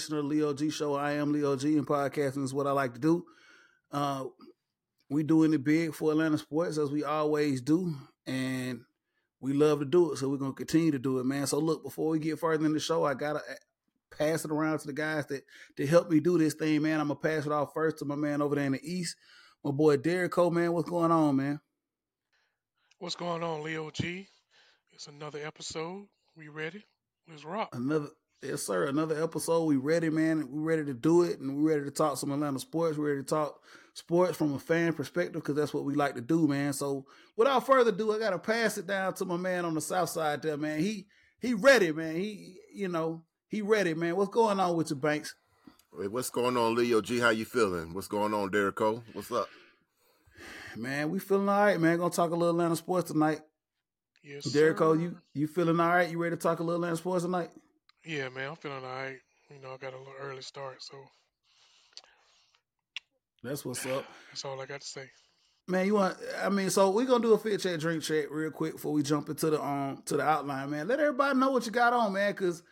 edition of Leo G Show. I am Leo G, and podcasting is what I like to do. Uh, we doing it big for Atlanta sports as we always do, and we love to do it. So we're gonna continue to do it, man. So look, before we get further in the show, I gotta uh, pass it around to the guys that to help me do this thing, man. I'm gonna pass it off first to my man over there in the east, my boy Derek Cole, man. What's going on, man? What's going on, Leo G? It's another episode. We ready? Let's rock. Another yes, sir. Another episode. We ready, man. We ready to do it, and we ready to talk some Atlanta sports. We ready to talk sports from a fan perspective because that's what we like to do, man. So without further ado, I gotta pass it down to my man on the south side there, man. He he ready, man. He you know he ready, man. What's going on with you, Banks? Hey, what's going on, Leo G? How you feeling? What's going on, Derek Cole? What's up? Man, we feeling all right, man. Gonna talk a little Atlanta sports tonight. Yes, Derek sir. Cole, you you feeling all right? You ready to talk a little Atlanta sports tonight? Yeah, man, I'm feeling all right. You know, I got a little early start, so That's what's up. that's all I got to say. Man, you want? I mean, so we're gonna do a fit check, drink check, real quick before we jump into the um to the outline, man. Let everybody know what you got on, man, because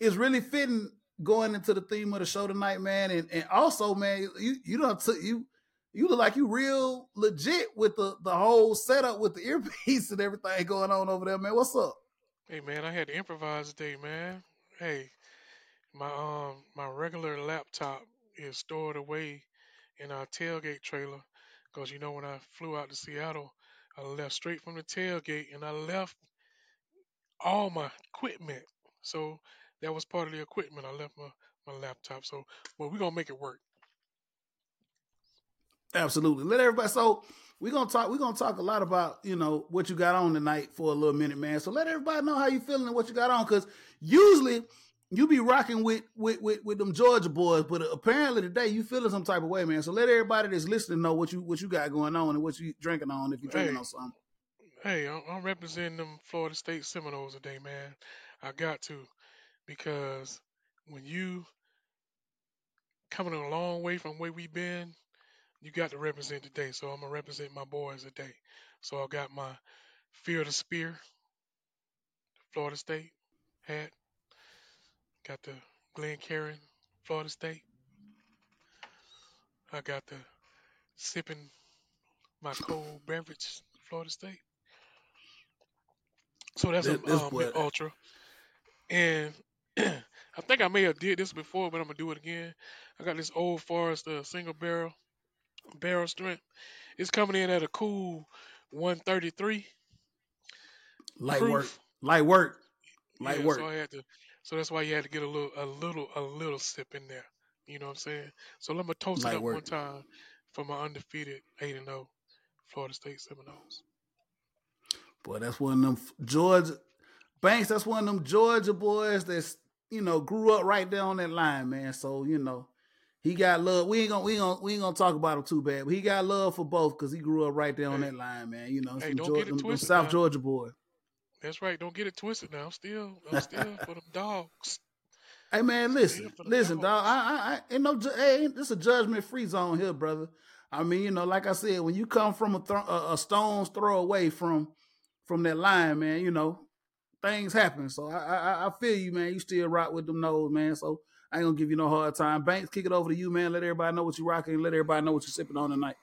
it's really fitting going into the theme of the show tonight, man. And and also, man, you you don't took you you look like you real legit with the the whole setup with the earpiece and everything going on over there, man. What's up? Hey, man, I had to improvise today, man. Hey, my um my regular laptop is stored away in our tailgate trailer, cause you know when I flew out to Seattle, I left straight from the tailgate and I left all my equipment. So that was part of the equipment. I left my my laptop. So, well, we're gonna make it work. Absolutely. Let everybody. So we're gonna talk. We're gonna talk a lot about you know what you got on tonight for a little minute, man. So let everybody know how you feeling and what you got on, because usually you be rocking with with with with them Georgia boys, but apparently today you feeling some type of way, man. So let everybody that's listening know what you what you got going on and what you drinking on if you drinking Hey, on something. hey, I'm, I'm representing them Florida State Seminoles today, man. I got to because when you coming a long way from where we've been, you got to represent today. So I'm gonna represent my boys today. So I got my Fear the Spear, Florida State hat. Got the Glencairn, Florida State. I got the sipping my cold beverage, Florida State. So that's a This, um, boy, ultra. And I think I may have did this before, but I'm gonna do it again. I got this old Forester single barrel barrel strength. It's coming in at a cool 133 light work, light work, light Yeah, work. so I had to. So that's why you had to get a little, a little, a little sip in there. You know what I'm saying? So let me toast it Light up one time for my undefeated eight and zero Florida State Seminoles. Boy, that's one of them Georgia Banks. That's one of them Georgia boys that's you know grew up right there on that line, man. So you know he got love. We ain't gonna we ain't gonna we ain't gonna talk about him too bad, but he got love for both because he grew up right there on Hey, that line, man. You know, hey, don't Georgia, get it twisted South now. Georgia boy. That's right. Don't get it twisted now. I'm still, I'm still for them dogs. Hey man, listen, listen, dog. dogs. I, I, I ain't no. Hey, this a judgment free zone here, brother. I mean, you know, like I said, when you come from a, thro- a, a stone's throw away from from that line, man, you know, things happen. So I, I, I feel you, man. You still rock with them Noles, man. So I ain't gonna give you no hard time. Banks, kick it over to you, man. Let everybody know what you're rocking. Let everybody know what you're sipping on tonight.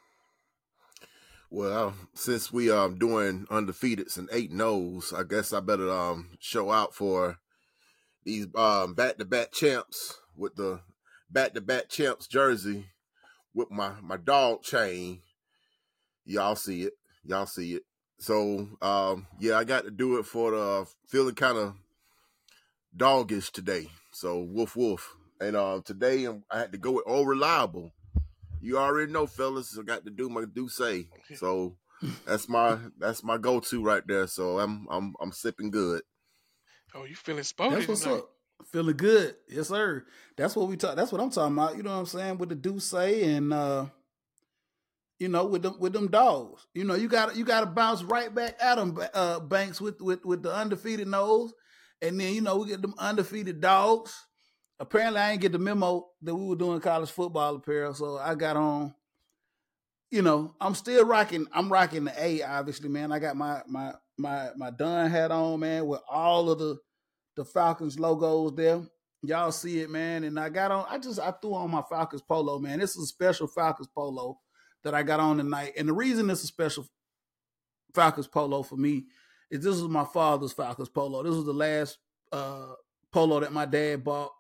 Well, since we um doing undefeateds and eight no's, I guess I better um show out for these um back to back champs with the back to back champs jersey with my my dog chain. Y'all see it. Y'all see it. So um yeah, I got to do it for the feeling kind of doggish today. So woof woof. And uh, today um, I had to go with all reliable. You already know, fellas. I got to do my D'Ussé. So that's my that's my go to right there. So I'm I'm I'm sipping good. Oh, you feeling sporty That's what's tonight? up. Feeling good, yes, sir. That's what we talk. That's what I'm talking about. You know what I'm saying with the D'Ussé and uh, you know with them with them dogs. You know you got you got to bounce right back at them, uh, Banks with with with the undefeated Noles, and then you know we get them undefeated dogs. Apparently, I ain't get the memo that we were doing college football apparel, so I got on. You know, I'm still rocking. I'm rocking the A, obviously, man. I got my my my my Dunn hat on, man, with all of the the Falcons logos there. y'all see it, man. And I got on. I just I threw on my Falcons polo, man. This is a special Falcons polo that I got on tonight, and the reason it's a special Falcons polo for me is this is my father's Falcons polo. This was the last uh, polo that my dad bought.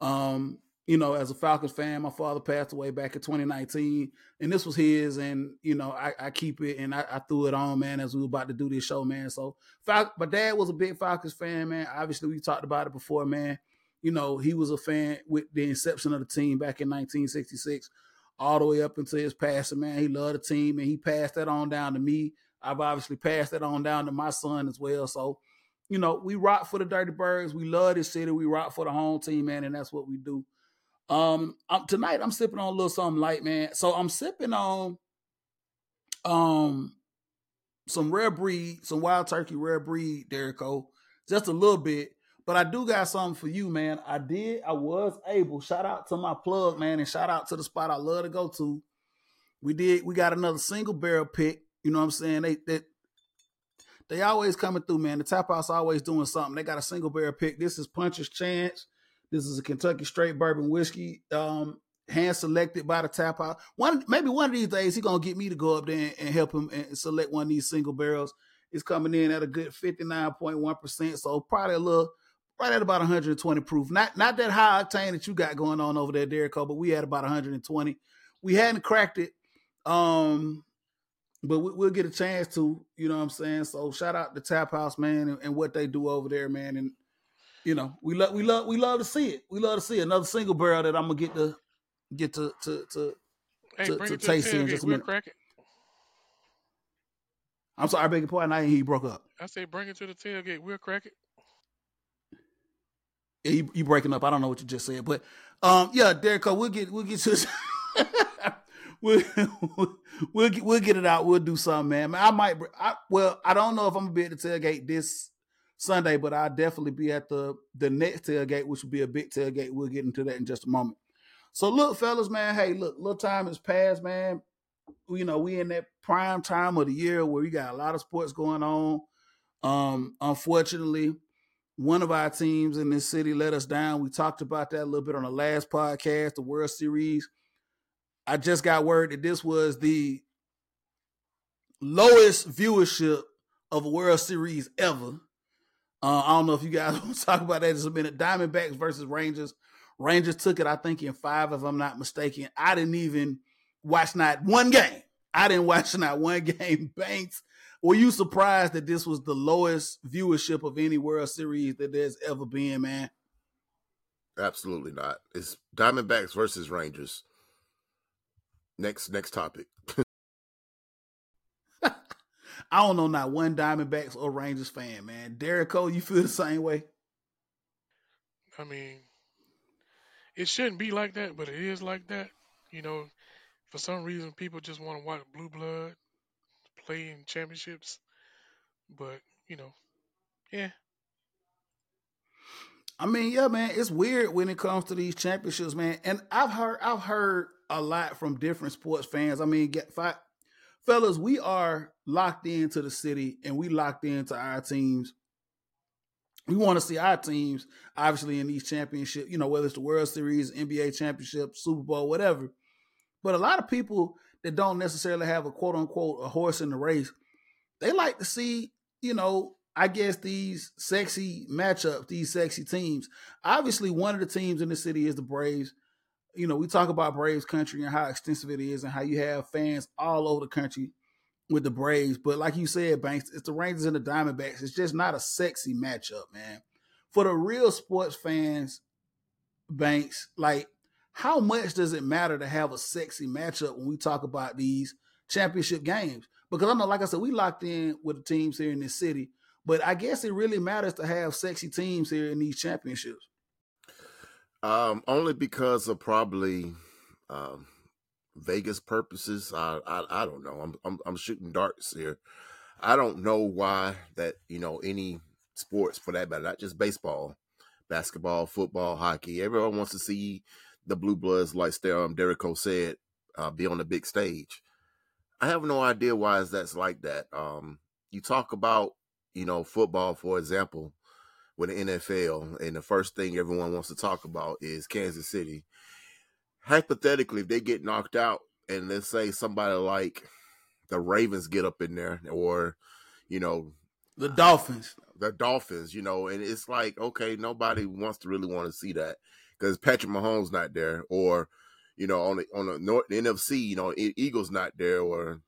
Um, you know, as a Falcons fan, my father passed away back in 2019, and this was his, and you know, I, I keep it and I, I, threw it on, man, as we were about to do this show, man. So, Fal- my dad was a big Falcons fan, man. Obviously, we talked about it before, man. You know, he was a fan with the inception of the team back in 1966, all the way up until his passing, man. He loved the team, and he passed that on down to me. I've obviously passed that on down to my son as well. So, you know, we rock for the Dirty Birds. We love this city. We rock for the home team, man, and that's what we do. Um, I'm, tonight I'm sipping on a little something light, man. So I'm sipping on um some rare breed, some wild turkey rare breed, Derico, just a little bit. But I do got something for you, man. I did, I was able. Shout out to my plug, man, and shout out to the spot I love to go to. We did, we got another single barrel pick. You know what I'm saying? They they they always coming through, man. The tap house always doing something. They got a single barrel pick. This is Puncher's Chance. This is a Kentucky straight bourbon whiskey, um, hand selected by the tap house. One maybe one of these days he's gonna get me to go up there and, and help him and select one of these single barrels. It's coming in at a good 59.1%. So probably a little right at about 120 proof. Not not that high octane that you got going on over there, Derico, but we had about 120. We hadn't cracked it. Um, but we, will get a chance to, you know what I'm saying? So shout out to Tap House, man, and, and, what they do over there, man. And you know, we love we love we love to see it. We love to see it. another single barrel that I'm gonna get to get to to to hey, to, to taste in just a minute. Crack it. I'm sorry, I beg your pardon. I didn't hear you broke up. I say bring it to the tailgate. We'll crack it. Yeah, you, you breaking up. I don't know what you just said, but um, yeah, Derek, we'll get we'll get to we'll, we'll get, we'll get it out. We'll do something, man. I might. I, well, I don't know if I'm gonna be at the tailgate this Sunday, but I'll definitely be at the the next tailgate, which will be a big tailgate. We'll get into that in just a moment. So look, fellas, man. Hey, look, little time has passed, man. You know, we in that prime time of the year where we got a lot of sports going on. Um, unfortunately, one of our teams in this city let us down. We talked about that a little bit on the last podcast, the World Series. I just got word that this was the lowest viewership of a World Series ever. Uh, I don't know if you guys want to talk about that. It's a minute. Diamondbacks versus Rangers. Rangers took it, I think, in five, if I'm not mistaken. I didn't even watch not one game. I didn't watch not one game. Banks, were you surprised that this was the lowest viewership of any World Series that there's ever been, man? Absolutely not. It's Diamondbacks versus Rangers. Next next topic. I don't know not one Diamondbacks or Rangers fan, man. Derek Cole, you feel the same way? I mean, it shouldn't be like that, but it is like that. You know, for some reason, people just want to watch blue blood play in championships. But you know, yeah. I mean, yeah, man, it's weird when it comes to these championships, man. And I've heard, I've heard a lot from different sports fans. I mean, get five fellas, we are locked into the city and we locked into our teams. We want to see our teams, obviously, in these championships, you know, whether it's the World Series, NBA championship, Super Bowl, whatever. But a lot of people that don't necessarily have a quote unquote a horse in the race, they like to see, you know, I guess these sexy matchups, these sexy teams. Obviously, one of the teams in the city is the Braves you know, we talk about Braves country and how extensive it is and how you have fans all over the country with the Braves. But like you said, Banks, it's the Rangers and the Diamondbacks. It's just not a sexy matchup, man. For the real sports fans, Banks, like how much does it matter to have a sexy matchup when we talk about these championship games? Because I know, like I said, we locked in with the teams here in this city, but I guess it really matters to have sexy teams here in these championships. Um, only because of probably um, Vegas purposes. I, I I don't know. I'm, I'm I'm shooting darts here. I don't know why that you know any sports for that matter, not just baseball, basketball, football, hockey. Everyone wants to see the blue bloods, like um, Derico said, uh, be on the big stage. I have no idea why that's like that. Um, you talk about you know football, for example with the NFL, and the first thing everyone wants to talk about is Kansas City. Hypothetically, if they get knocked out, and let's say somebody like the Ravens get up in there, or you know, the Dolphins, the Dolphins, you know, and it's like okay, nobody wants to really want to see that because Patrick Mahomes not there, or you know, on the on the, North, the NFC, you know, Eagles not there, or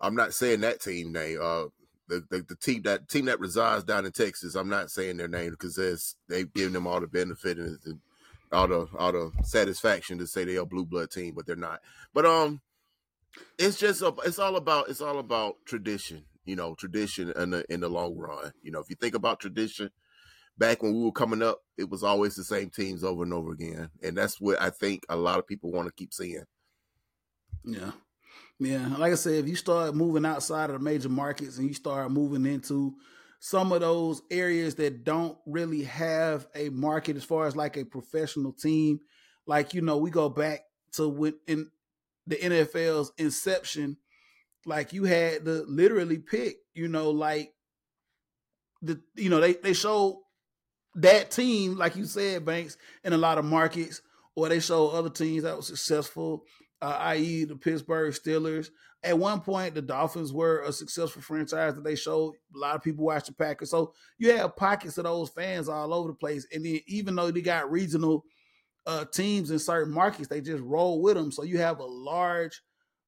I'm not saying that team name. Uh, the, the, the team that team that resides down in Texas. I'm not saying their name because they've given them all the benefit and all the all the satisfaction to say they're a blue blood team, but they're not. But um, it's just a, it's all about it's all about tradition. You know, tradition in the in the long run. You know, if you think about tradition, back when we were coming up, it was always the same teams over and over again, and that's what I think a lot of people want to keep seeing. Yeah, yeah, like I said, if you start moving outside of the major markets and you start moving into some of those areas that don't really have a market as far as like a professional team, like you know, we go back to when in the NFL's inception, like you had to literally pick, you know, like the you know, they they showed that team, like you said, Banks, in a lot of markets, or they show other teams that were successful uh, i.e., the Pittsburgh Steelers. At one point, the Dolphins were a successful franchise that they showed. A lot of people watched the Packers. So you have pockets of those fans all over the place. And then even though they got regional uh, teams in certain markets, they just roll with them. So you have a large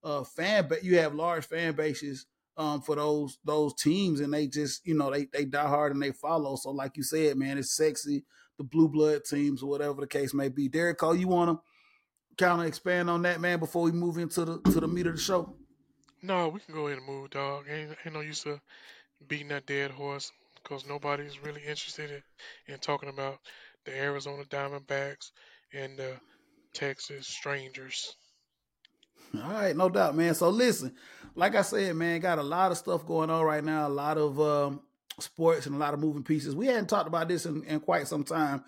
uh, fan base. You have large fan bases um, for those those teams, and they just you know they they die hard and they follow. So like you said, man, it's sexy. The blue blood teams or whatever the case may be. Derek Cole, you want to kind of expand on that, man, before we move into the to the meat of the show? No, we can go ahead and move, dog. Ain't, ain't no use to beating that dead horse because nobody's really interested in, in talking about the Arizona Diamondbacks and the Texas Strangers. All right, no doubt, man. So listen, like I said, man, got a lot of stuff going on right now. A lot of um, sports and a lot of moving pieces. We hadn't talked about this in, in quite some time.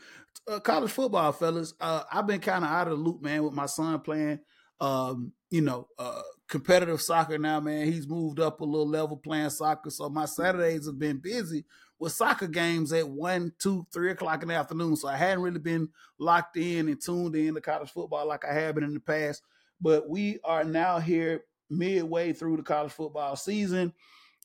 Uh, college football, fellas. Uh, I've been kind of out of the loop, man, with my son playing, um, you know, uh, competitive soccer now, man. He's moved up a little level playing soccer. So my Saturdays have been busy with soccer games at one, two, three o'clock in the afternoon. So I hadn't really been locked in and tuned in to college football like I have been in the past. But we are now here midway through the college football season.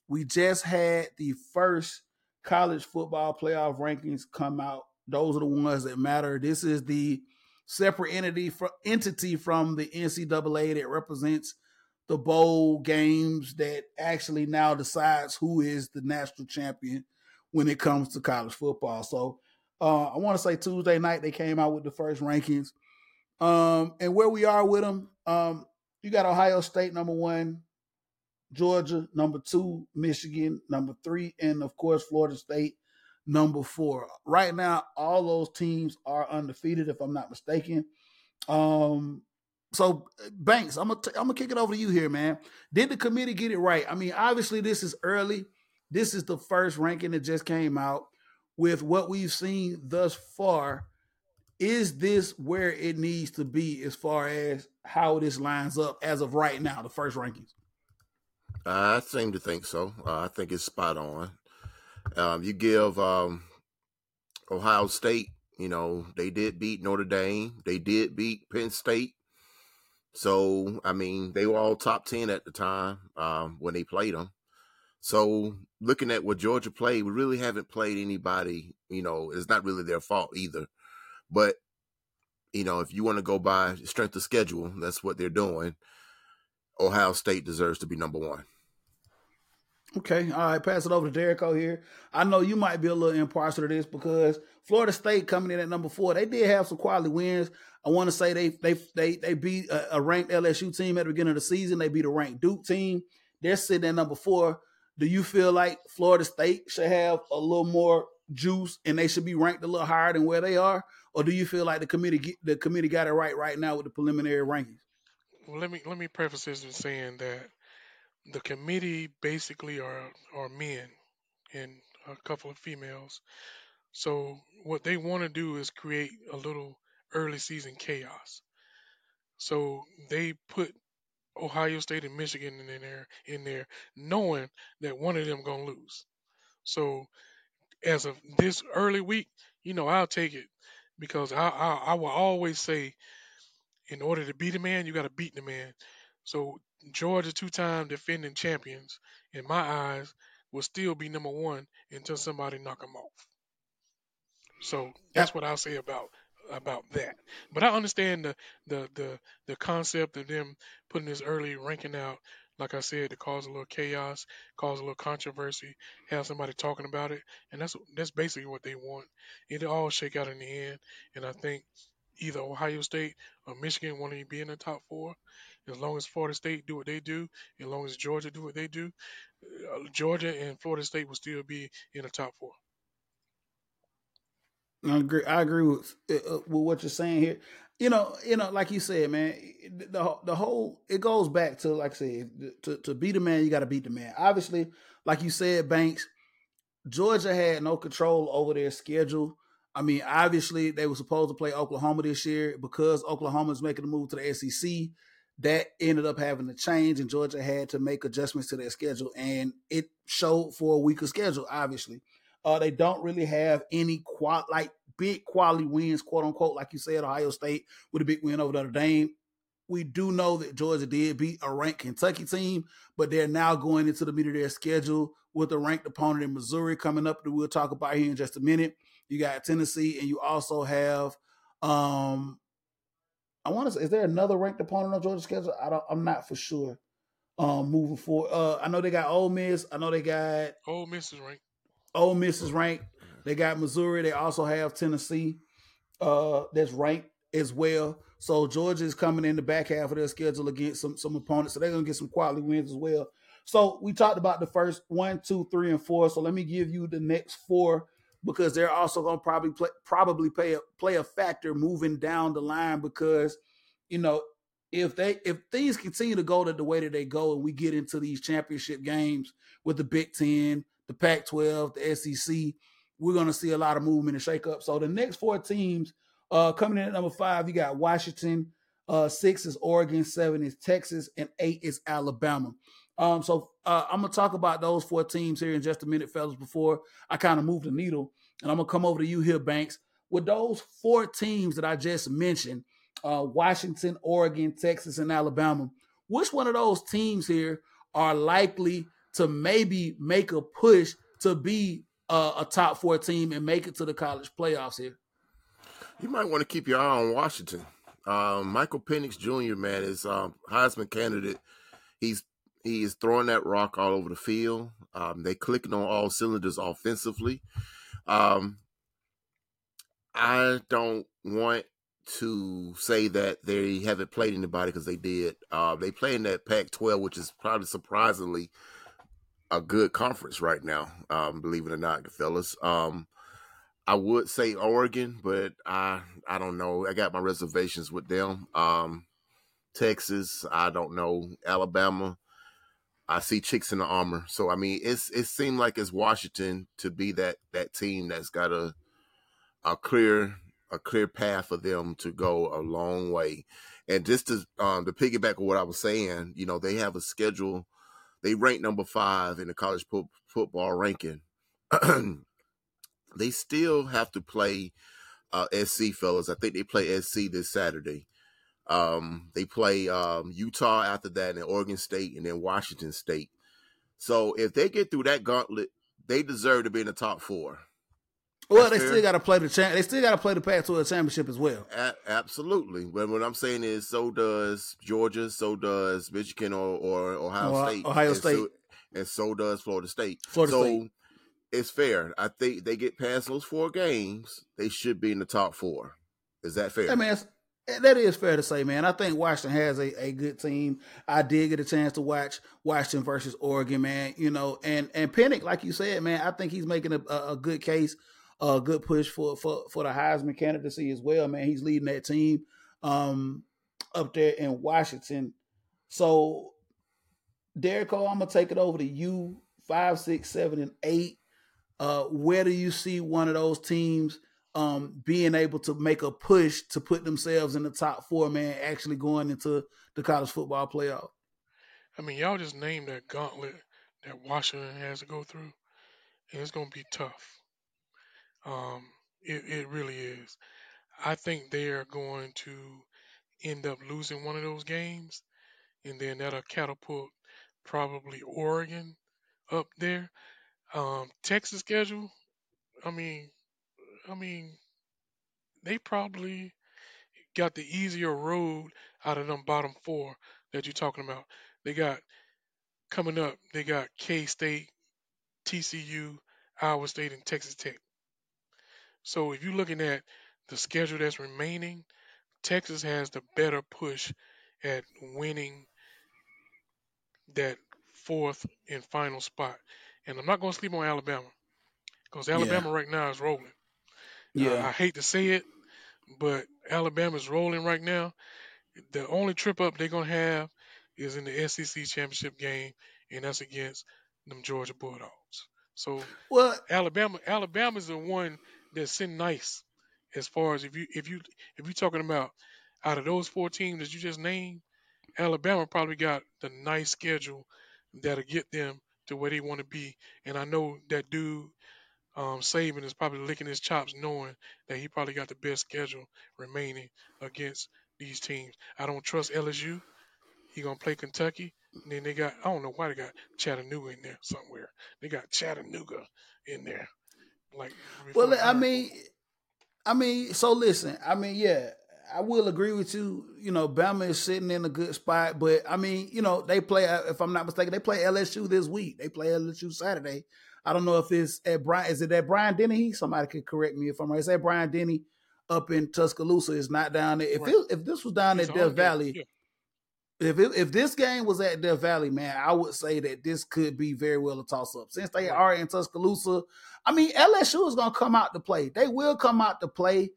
We just had the first college football playoff rankings come out. Those are the ones that matter. This is the separate entity for, entity from the NCAA that represents the bowl games that actually now decides who is the national champion when it comes to college football. So uh, I want to say Tuesday night they came out with the first rankings. Um, and where we are with them, um, you got Ohio State number one, Georgia, number two, Michigan, number three, and of course, Florida State, number four. Right now, all those teams are undefeated, if I'm not mistaken. Um, so Banks, I'm gonna t- I'm gonna kick it over to you here, man. Did the committee get it right? I mean, obviously, this is early. This is the first ranking that just came out. With what we've seen thus far, is this where it needs to be as far as how this lines up as of right now, the first rankings? I seem to think so. Uh, I think it's spot on. Um, you give um, Ohio State, you know, they did beat Notre Dame. They did beat Penn State. So, I mean, they were all top 10 at the time um, when they played them. So, looking at what Georgia played, we really haven't played anybody, you know, it's not really their fault either. But, you know, if you want to go by strength of schedule, that's what they're doing. Ohio State deserves to be number one. Okay, all right. Pass it over to Derek here. I know you might be a little impartial to this because Florida State coming in at number four. They did have some quality wins. I want to say they they they they beat a, a, ranked LSU team at the beginning of the season. They beat a ranked Duke team. They're sitting at number four. Do you feel like Florida State should have a little more juice and they should be ranked a little higher than where they are, or do you feel like the committee the committee got it right right now with the preliminary rankings? Well, let me let me preface this with saying that the committee basically are are men and a couple of females. So what they want to do is create a little early season chaos. So they put Ohio State and Michigan in there in there knowing that one of them gonna lose. So as of this early week, you know, I'll take it because I I, I will always say, in order to beat a man, you got to beat the man. So Georgia, two-time defending champions, in my eyes, will still be number one until somebody knock them off. So that's what I'll say about about that. But I understand the the the the concept of them putting this early ranking out. Like I said, to cause a little chaos, cause a little controversy, have somebody talking about it, and that's that's basically what they want. It'll all shake out in the end, and I think either Ohio State or Michigan want to be in the top four. As long as Florida State do what they do, as long as Georgia do what they do, uh, Georgia and Florida State will still be in the top four. I agree. I agree with uh, uh, with what you're saying here. You know, you know, like you said, man, the the whole it goes back to like I said, to to beat a man, you got to beat the man. Obviously, like you said, Banks, Georgia had no control over their schedule. I mean, obviously, they were supposed to play Oklahoma this year because Oklahoma's making a move to the SEC. That ended up having to change, and Georgia had to make adjustments to their schedule, and it showed for a weaker schedule. Obviously, uh, they don't really have any qual like big quality wins, quote unquote, like you said, Ohio State with a big win over Notre Dame. We do know that Georgia did beat a ranked Kentucky team, but they're now going into the meat of their schedule with a ranked opponent in Missouri coming up that we'll talk about here in just a minute. You got Tennessee, and you also have um I want to say, is there another ranked opponent on Georgia's schedule? I don't I'm not for sure. Um moving forward. Uh I know they got Ole Miss. I know they got Ole Miss is ranked. Ole Miss is ranked. They got Missouri. They also have Tennessee uh, that's ranked as well. So Georgia is coming in the back half of their schedule against some some opponents. So they're gonna get some quality wins as well. So we talked about the first one, two, three, and four. So let me give you the next four because they're also gonna probably play probably play a play a factor moving down the line because you know if they if things continue to go the, way that they go and we get into these championship games with the Big Ten, the Pac 12, the SEC, we're going to see a lot of movement and shake up. So the next four teams uh, coming in at number five, you got Washington. Uh, six is Oregon, seven is Texas, and eight is Alabama. Um, so uh, I'm gonna talk about those four teams here in just a minute, fellas. Before I kind of move the needle, and I'm gonna come over to you here, Banks. With those four teams that I just mentioned, uh, Washington, Oregon, Texas, and Alabama, which one of those teams here are likely to maybe make a push to be a, a top four team and make it to the college playoffs here? You might want to keep your eye on Washington. Um, Michael Penix Jr. man is um, Heisman candidate. He's he is throwing that rock all over the field. Um, they clicking on all cylinders offensively. Um, I don't want to say that they haven't played anybody because they did. Uh, they play in that Pac-12, which is probably surprisingly a good conference right now. Um, believe it or not, fellas. Um, I would say Oregon, but I I don't know. I got my reservations with them. Um, Texas, I don't know. Alabama, I see chicks in the armor. So I mean, it's it seemed like it's Washington to be that that team that's got a a clear a clear path for them to go a long way. And just to um to piggyback on what I was saying, you know, they have a schedule they rank number five in the college po- football ranking. they still have to play uh, SC fellas. I think they play SC this Saturday. Um, they play um, Utah after that, and Oregon State, and then Washington State. So if they get through that gauntlet, they deserve to be in the top four. Well, they still got to play the champ. They still got to play the Pac-12 championship as well. A- absolutely, but what I'm saying is, so does Georgia, so does Michigan or, or Ohio State, Ohio and State, so, and so does Florida State. Florida so State. it's fair. I think they get past those four games, they should be in the top four. Is that fair? I mean, that is fair to say, man. I think Washington has a, a good team. I did get a chance to watch Washington versus Oregon, man. You know, and and Penix, like you said, man, I think he's making a, a good case a good push for for for the Heisman candidacy as well, man. He's leading that team um, up there in Washington. So, Derek Cole, I'm gonna take it over to you. Five, six, seven, and eight. Uh, where do you see one of those teams um, being able to make a push to put themselves in the top four, man, actually going into the college football playoff? I mean, y'all just named that gauntlet that Washington has to go through, and it's gonna be tough. Um, it, it really is. I think they are going to end up losing one of those games, and then that'll catapult probably Oregon up there. Um, Texas schedule, I mean, I mean, they probably got the easier road out of them bottom four that you're talking about. They got coming up. They got K State, TCU, Iowa State, and Texas Tech. So if you're looking at the schedule that's remaining, Texas has the better push at winning that fourth and final spot. And I'm not going to sleep on Alabama because Alabama yeah. right now is rolling. Yeah. Uh, I hate to say it, but Alabama's rolling right now. The only trip up they're going to have is in the SEC championship game, and that's against them Georgia Bulldogs. So well, Alabama, Alabama's the one that's sitting nice as far as if you if you if you're talking about out of those four teams that you just named, Alabama probably got the nice schedule that'll get them to where they want to be. And I know that dude, um, Saban is probably licking his chops knowing that he probably got the best schedule remaining against these teams. I don't trust LSU. He gonna play Kentucky. And then they got I don't know why they got Chattanooga in there somewhere. They got Chattanooga in there. Like Well I mean I mean, so listen, I mean, yeah, I will agree with you. You know, Bama is sitting in a good spot, but I mean, you know, they play. If I'm not mistaken, they play LSU this week. They play LSU Saturday. I don't know if it's at Bryant. Is it at Bryant-Denny? Somebody could correct me if I'm right. It's at Bryant-Denny up in Tuscaloosa. It's not down there. If right. it, if this was down at Death Valley, yeah. if it, if this game was at Death Valley, man, I would say that this could be very well a toss up. Since they right. are in Tuscaloosa, I mean, LSU is going to come out to play. They will come out to play.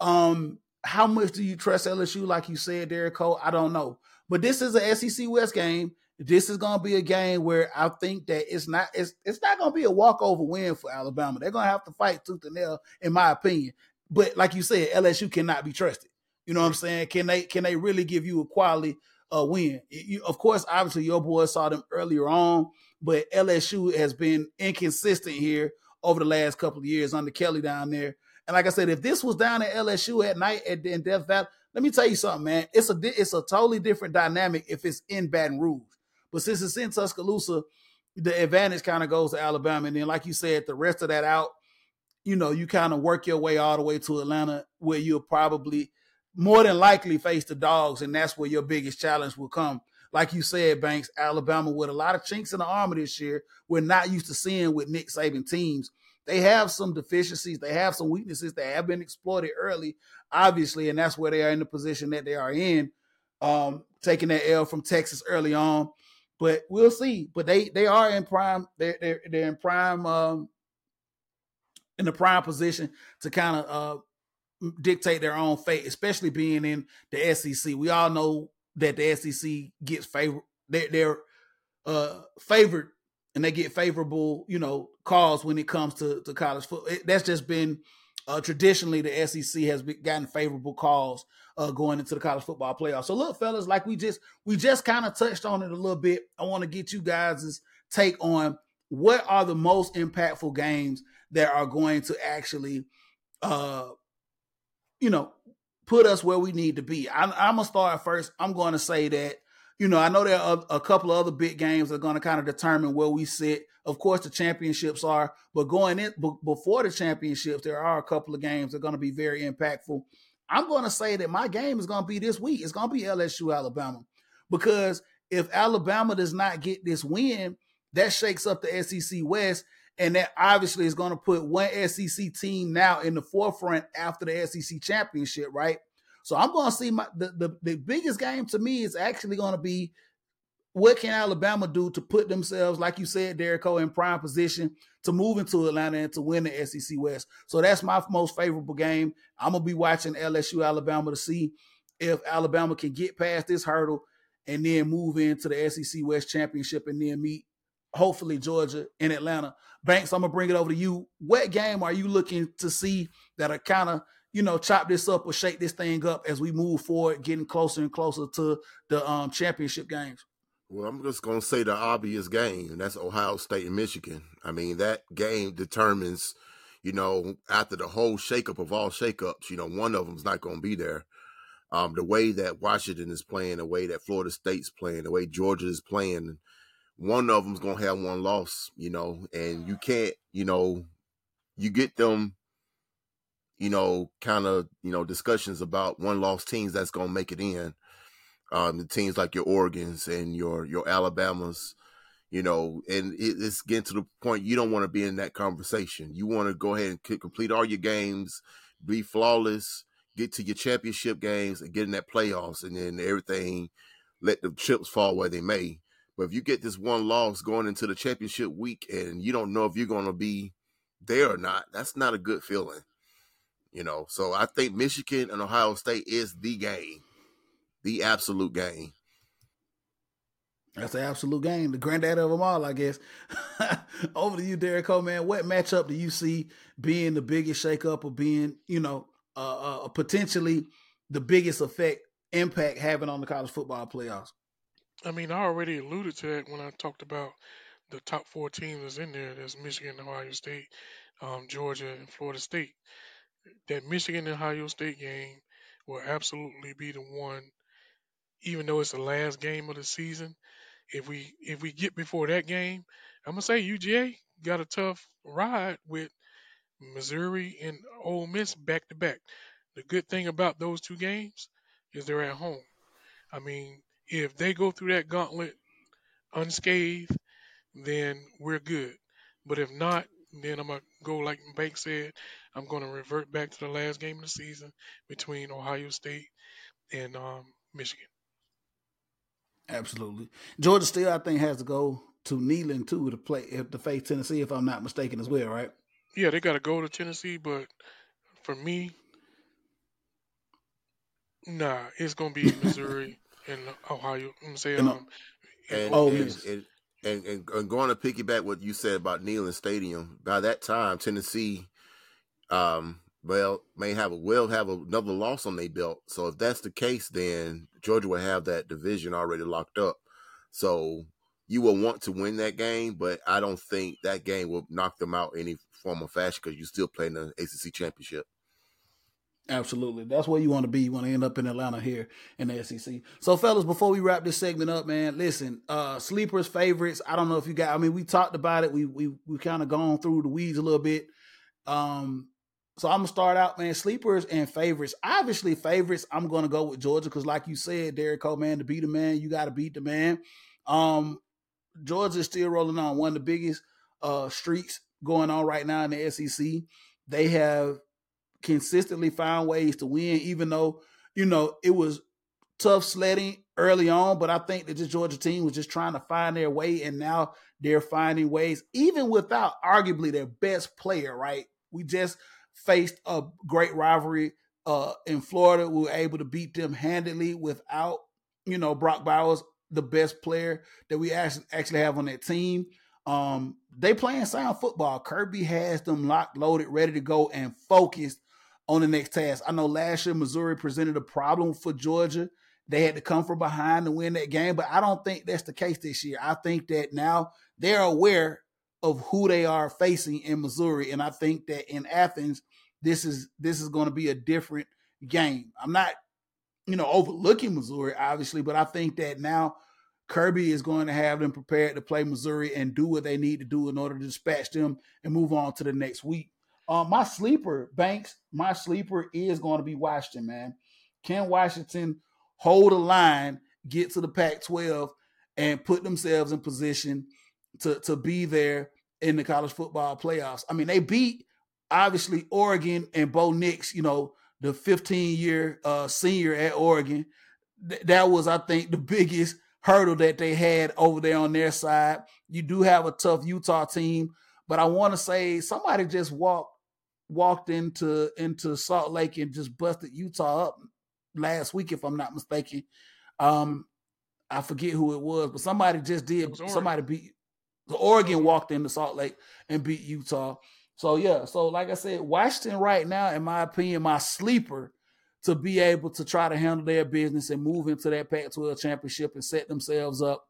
Um, how much do you trust LSU? Like you said, Derek Cole, I don't know. But this is a SEC West game. This is going to be a game where I think that it's not it's it's not going to be a walkover win for Alabama. They're going to have to fight tooth and nail, in my opinion. But like you said, LSU cannot be trusted. You know what I'm saying? Can they can they really give you a quality uh, win? You, of course, obviously your boys saw them earlier on, but LSU has been inconsistent here over the last couple of years under Kelly down there. And like I said, if this was down at LSU at night at in Death Valley, let me tell you something, man. It's a it's a totally different dynamic if it's in Baton Rouge. But since it's in Tuscaloosa, the advantage kind of goes to Alabama. And then, like you said, the rest of that out, you know, you kind of work your way all the way to Atlanta, where you'll probably more than likely face the dogs, and that's where your biggest challenge will come. Like you said, Banks, Alabama with a lot of chinks in the armor this year. We're not used to seeing with Nick Saban teams they have some deficiencies, they have some weaknesses that have been exploited early, obviously, and that's where they are in the position that they are in, um, taking that L from Texas early on. But we'll see. But they they are in prime. They're they're, they're in prime um, in the prime position to kind of uh, dictate their own fate, especially being in the SEC. We all know that the SEC gets favor. They're, they're uh, favored and they get favorable, you know, calls when it comes to, to college football. That's just been uh, traditionally the SEC has gotten favorable calls uh, going into the college football playoff. So look, fellas, like we just we just kind of touched on it a little bit. I want to get you guys' take on what are the most impactful games that are going to actually, uh, you know, put us where we need to be. I, I'm gonna start first. I'm going to say that you know, I know there are a couple of other big games that are going to kind of determine where we sit. Of course, the championships are, but going in before the championships, there are a couple of games that are going to be very impactful. I'm going to say that my game is going to be this week. It's going to be LSU Alabama because if Alabama does not get this win, that shakes up the SEC West, and that obviously is going to put one SEC team now in the forefront after the SEC championship, right? So I'm going to see my the, the, the biggest game to me is actually going to be what can Alabama do to put themselves, like you said, Derek Cole, in prime position to move into Atlanta and to win the SEC West. So that's my most favorable game. I'm gonna be watching LSU Alabama to see if Alabama can get past this hurdle and then move into the SEC West championship and then meet hopefully Georgia in Atlanta. Banks, I'm gonna bring it over to you. What game are you looking to see that are kind of you know, chop this up or shake this thing up as we move forward, getting closer and closer to the um, championship games? Well, I'm just going to say the obvious game, and that's Ohio State and Michigan. I mean, that game determines, you know, after the whole shakeup of all shakeups, you know, one of them's not going to be there. Um, the way that Washington is playing, the way that Florida State's playing, the way Georgia is playing, one of them's going to have one loss, you know, and you can't, you know, you get them, you know, kind of, you know, discussions about one loss teams that's going to make it in. Um, the teams like your Oregons and your your Alabamas, you know, and it's getting to the point you don't want to be in that conversation. You want to go ahead and complete all your games, be flawless, get to your championship games, and get in that playoffs, and then everything, let the chips fall where they may. But if you get this one loss going into the championship week and you don't know if you're going to be there or not, that's not a good feeling. You know, so I think Michigan and Ohio State is the game, the absolute game. That's the absolute game, the granddad of them all, I guess. Over to you, Derek Cole, man. What matchup do you see being the biggest shakeup or being, you know, uh, uh, potentially the biggest effect, impact having on the college football playoffs? I mean, I already alluded to that when I talked about the top four teams that's in there. There's Michigan, Ohio State, um, Georgia, and Florida State. That Michigan and Ohio State game will absolutely be the one, even though it's the last game of the season. If we if we get before that game, I'm gonna say UGA got a tough ride with Missouri and Ole Miss back to back. The good thing about those two games is they're at home. I mean, if they go through that gauntlet unscathed, then we're good. But if not, then I'm gonna go like Bank said. I'm gonna revert back to the last game of the season between Ohio State and um, Michigan. Absolutely, Georgia still I think has to go to Neyland too to play if to face Tennessee if I'm not mistaken as well, right? Yeah, they got to go to Tennessee, but for me, nah, it's gonna be Missouri and Ohio. I'm gonna um, and, oh, and, and, and, and, and going to piggyback what you said about Neyland Stadium. By that time, Tennessee, um, well, may have a will have another loss on their belt. So if that's the case, then Georgia will have that division already locked up. So you will want to win that game, but I don't think that game will knock them out any form of fashion because you're still playing the ACC championship. Absolutely. That's where you want to be. You want to end up in Atlanta here in the SEC. So, fellas, before we wrap this segment up, man, listen, uh, sleepers, favorites. I don't know if you got, I mean, we talked about it. We, we, we kind of gone through the weeds a little bit. Um, so I'm gonna start out, man. Sleepers and favorites. Obviously, favorites. I'm gonna go with Georgia because, like you said, Derek Cole, man, to beat the man, you got to beat the man. Um, Georgia's still rolling on one of the biggest uh, streaks going on right now in the SEC. They have consistently found ways to win, even though, you know, it was tough sledding early on, but I think that this Georgia team was just trying to find their way, and now they're finding ways, even without arguably their best player, right? We just faced a great rivalry uh, in Florida. We were able to beat them handily without, you know, Brock Bowers, the best player that we actually have on that team. Um, they playing sound football. Kirby has them locked, loaded, ready to go, and focused on the next task. I know last year Missouri presented a problem for Georgia. They had to come from behind to win that game, but I don't think that's the case this year. I think that now they're aware of who they are facing in Missouri, and I think that in Athens, this is this is going to be a different game. I'm not, you know, overlooking Missouri, obviously, but I think that now Kirby is going to have them prepared to play Missouri and do what they need to do in order to dispatch them and move on to the next week. Um, my sleeper, Banks, my sleeper is going to be Washington, man. Can Washington hold a line, get to the Pac 12, and put themselves in position to, to be there in the college football playoffs? I mean, they beat, obviously, Oregon and Bo Nix, you know, the 15 year uh, senior at Oregon. Th- that was, I think, the biggest hurdle that they had over there on their side. You do have a tough Utah team, but I want to say somebody just walked walked into into Salt Lake and just busted Utah up last week, if I'm not mistaken. Um, I forget who it was, but somebody just did. Somebody beat the Oregon walked into Salt Lake and beat Utah. So yeah, so like I said, Washington right now, in my opinion, my sleeper to be able to try to handle their business and move into that Pac-12 championship and set themselves up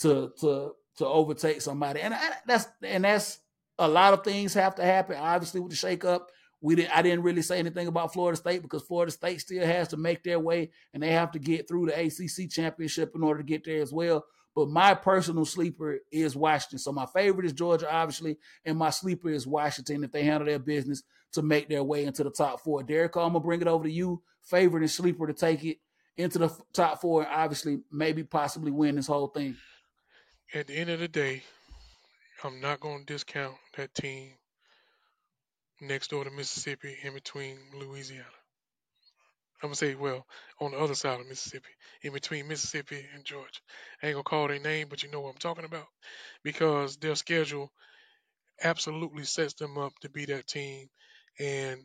to to to overtake somebody. And that's and that's a lot of things have to happen. Obviously, with the shakeup, we didn't. I didn't really say anything about Florida State because Florida State still has to make their way, and they have to get through the ACC championship in order to get there as well. But my personal sleeper is Washington. So my favorite is Georgia, obviously, and my sleeper is Washington if they handle their business to make their way into the top four. Derek, I'm gonna bring it over to you. Favorite and sleeper to take it into the top four, and obviously maybe possibly win this whole thing. At the end of the day, I'm not gonna discount that team next door to Mississippi, in between Louisiana. I'm gonna say, well, on the other side of Mississippi, in between Mississippi and Georgia. I ain't gonna call their name, but you know what I'm talking about, because their schedule absolutely sets them up to be that team, and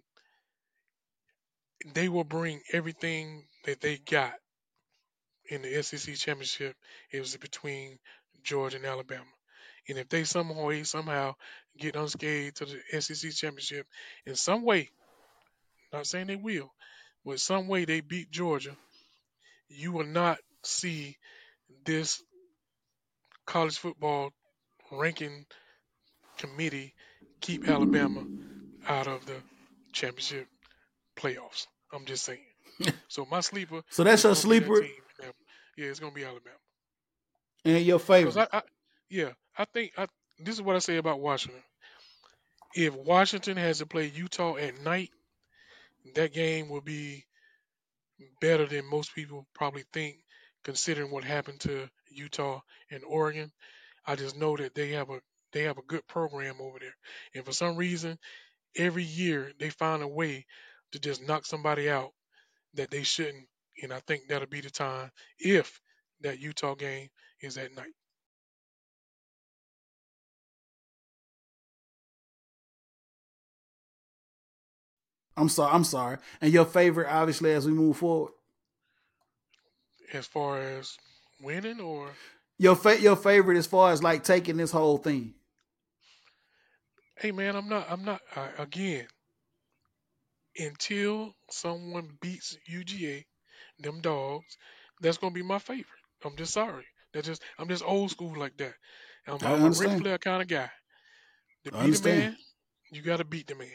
they will bring everything that they got in the SEC championship. It was between Georgia and Alabama, and if they somehow somehow get unscathed to the SEC championship in some way, not saying they will, but some way they beat Georgia, you will not see this college football ranking committee keep Alabama out of the championship playoffs. I'm just saying. So my sleeper. so that's your sleeper. That yeah, it's gonna be Alabama. And your favorite. I, I, yeah, I think I, this is what I say about Washington. If Washington has to play Utah at night, that game will be better than most people probably think, considering what happened to Utah and Oregon. I just know that they have a they have a good program over there, and for some reason, every year they find a way to just knock somebody out that they shouldn't. And I think that'll be the time if that Utah game is at night. I'm sorry. I'm sorry. And your favorite, obviously, as we move forward. As far as winning, or your fa- your favorite, as far as like taking this whole thing. Hey man, I'm not. I'm not. Uh, again, until someone beats UGA, them dogs, that's gonna be my favorite. I'm just sorry. That's just I'm just old school like that. I'm, I'm a Ric Flair kind of guy. To beat a man, you got to beat the man.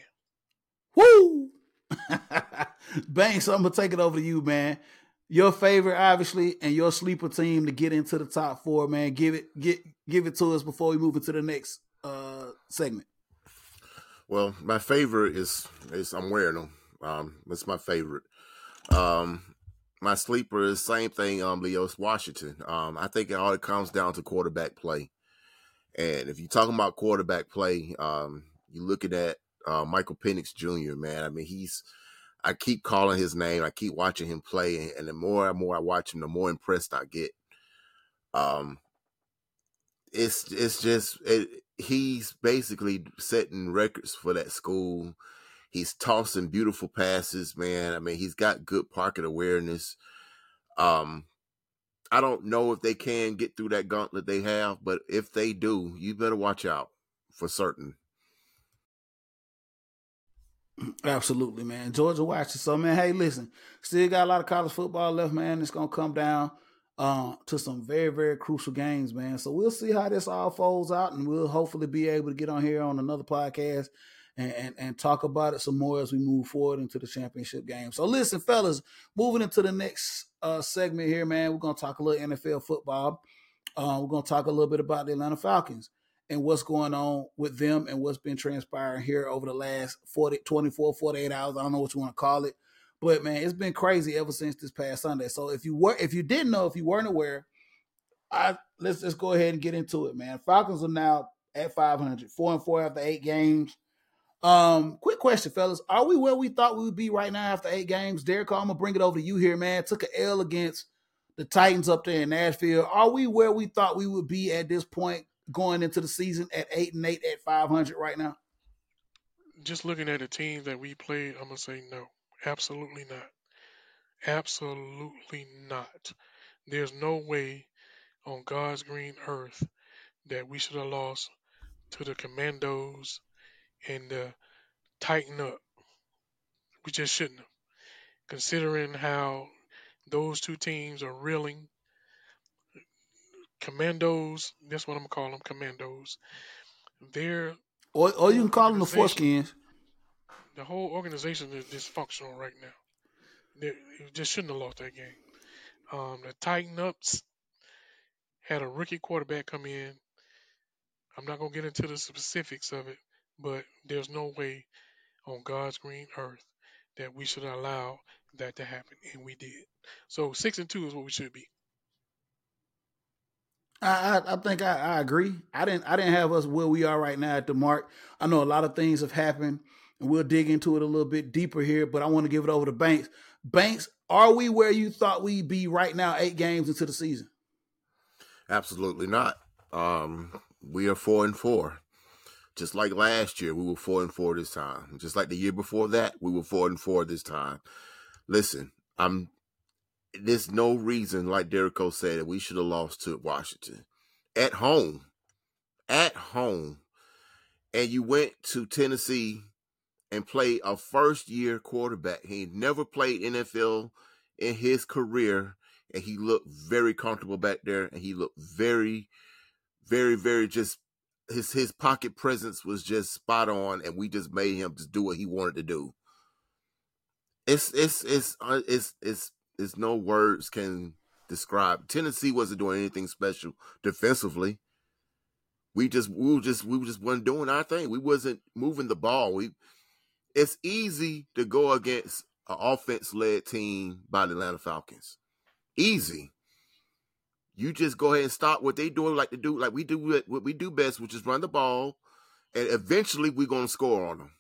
Woo! Banks, I'm gonna take it over to you, man. Your favorite, obviously, and your sleeper team to get into the top four, man. Give it, get, give it to us before we move into the next uh segment. Well, my favorite is is I'm wearing them. Um, it's my favorite. Um, my sleeper is same thing. Um, Leos Washington. Um, I think it all comes down to quarterback play. And if you're talking about quarterback play, um, you're looking at uh, Michael Penix Jr. Man, I mean, he's. I keep calling his name. I keep watching him play, and the more and more I watch him, the more impressed I get. Um, it's it's just it, he's basically setting records for that school. He's tossing beautiful passes, man. I mean, he's got good pocket awareness. Um, I don't know if they can get through that gauntlet they have, but if they do, you better watch out for certain. Absolutely, man. Georgia watches. So, man, hey, listen, still got a lot of college football left, man. It's gonna come down uh, to some very, very crucial games, man. So we'll see how this all folds out, and we'll hopefully be able to get on here on another podcast and, and, and talk about it some more as we move forward into the championship game. So listen, fellas, moving into the next uh, segment here, man, we're gonna talk a little NFL football. Uh, we're gonna talk a little bit about the Atlanta Falcons and what's going on with them and what's been transpiring here over the last 40, 24, 48 hours. I don't know what you want to call it. But man, it's been crazy ever since this past Sunday. So if you were if you didn't know, if you weren't aware, I let's just go ahead and get into it, man. Falcons are now at 500, four and four after eight games. Um, quick question, fellas. Are we where we thought we would be right now after eight games? Derek, I'm gonna bring it over to you here, man. Took an L against the Titans up there in Nashville. Are we where we thought we would be at this point going into the season at eight and eight at 500 right now? Just looking at the teams that we played, I'm gonna say no, absolutely not, absolutely not. There's no way on God's green earth that we should have lost to the Commandos and uh, tighten up. We just shouldn't have, considering how those two teams are reeling commandos. That's what I'm gonna call them, commandos. They're Or or you can call them the foreskins. The whole organization is dysfunctional right now. They, they just shouldn't have lost that game. Um, the Titan ups had a rookie quarterback come in. I'm not gonna get into the specifics of it, but there's no way on God's green earth that we should allow that to happen, and we did. So six and two is what we should be. I, I, think I, I agree. I didn't I didn't have us where we are right now at the mark. I know a lot of things have happened, and we'll dig into it a little bit deeper here. But I want to give it over to Banks. Banks, are we where you thought we'd be right now, eight games into the season? Absolutely not. Um, we are four and four. Just like last year, we were four and four this time. Just like the year before that, we were four and four this time. Listen, I'm there's no reason, like Derico said, that we should have lost to Washington at home. At home. And you went to Tennessee and played a first year quarterback. He never played NFL in his career. And he looked very comfortable back there. And he looked very, very, very just his his pocket presence was just spot on, and we just made him just do what he wanted to do. It's it's it's uh, it's it's it's no words can describe. Tennessee wasn't doing anything special defensively. We just we were just we just wasn't doing our thing. We wasn't moving the ball. We it's easy to go against an offense led team by the Atlanta Falcons. Easy you just go ahead and stop what they doing like to do, like we do what we do best, which is run the ball, and eventually we're gonna score on them.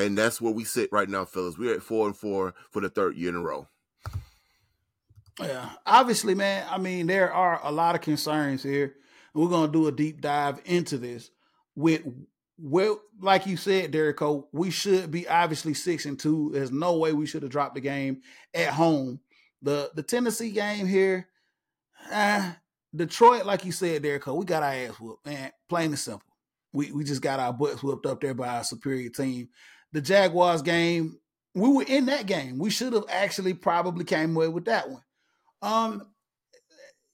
And that's where we sit right now, fellas. We're at four and four for the third year in a row. Yeah, obviously, man. I mean, there are a lot of concerns here. We're gonna do a deep dive into this with well, like you said, Derico, we should be obviously six and two. There's no way we should have dropped the game at home the the Tennessee game here, uh, Detroit, like you said, there, we got our ass whooped, man. Plain and simple. We we just got our butts whooped up there by a superior team. The Jaguars game, we were in that game. We should have actually probably came away with that one. Um,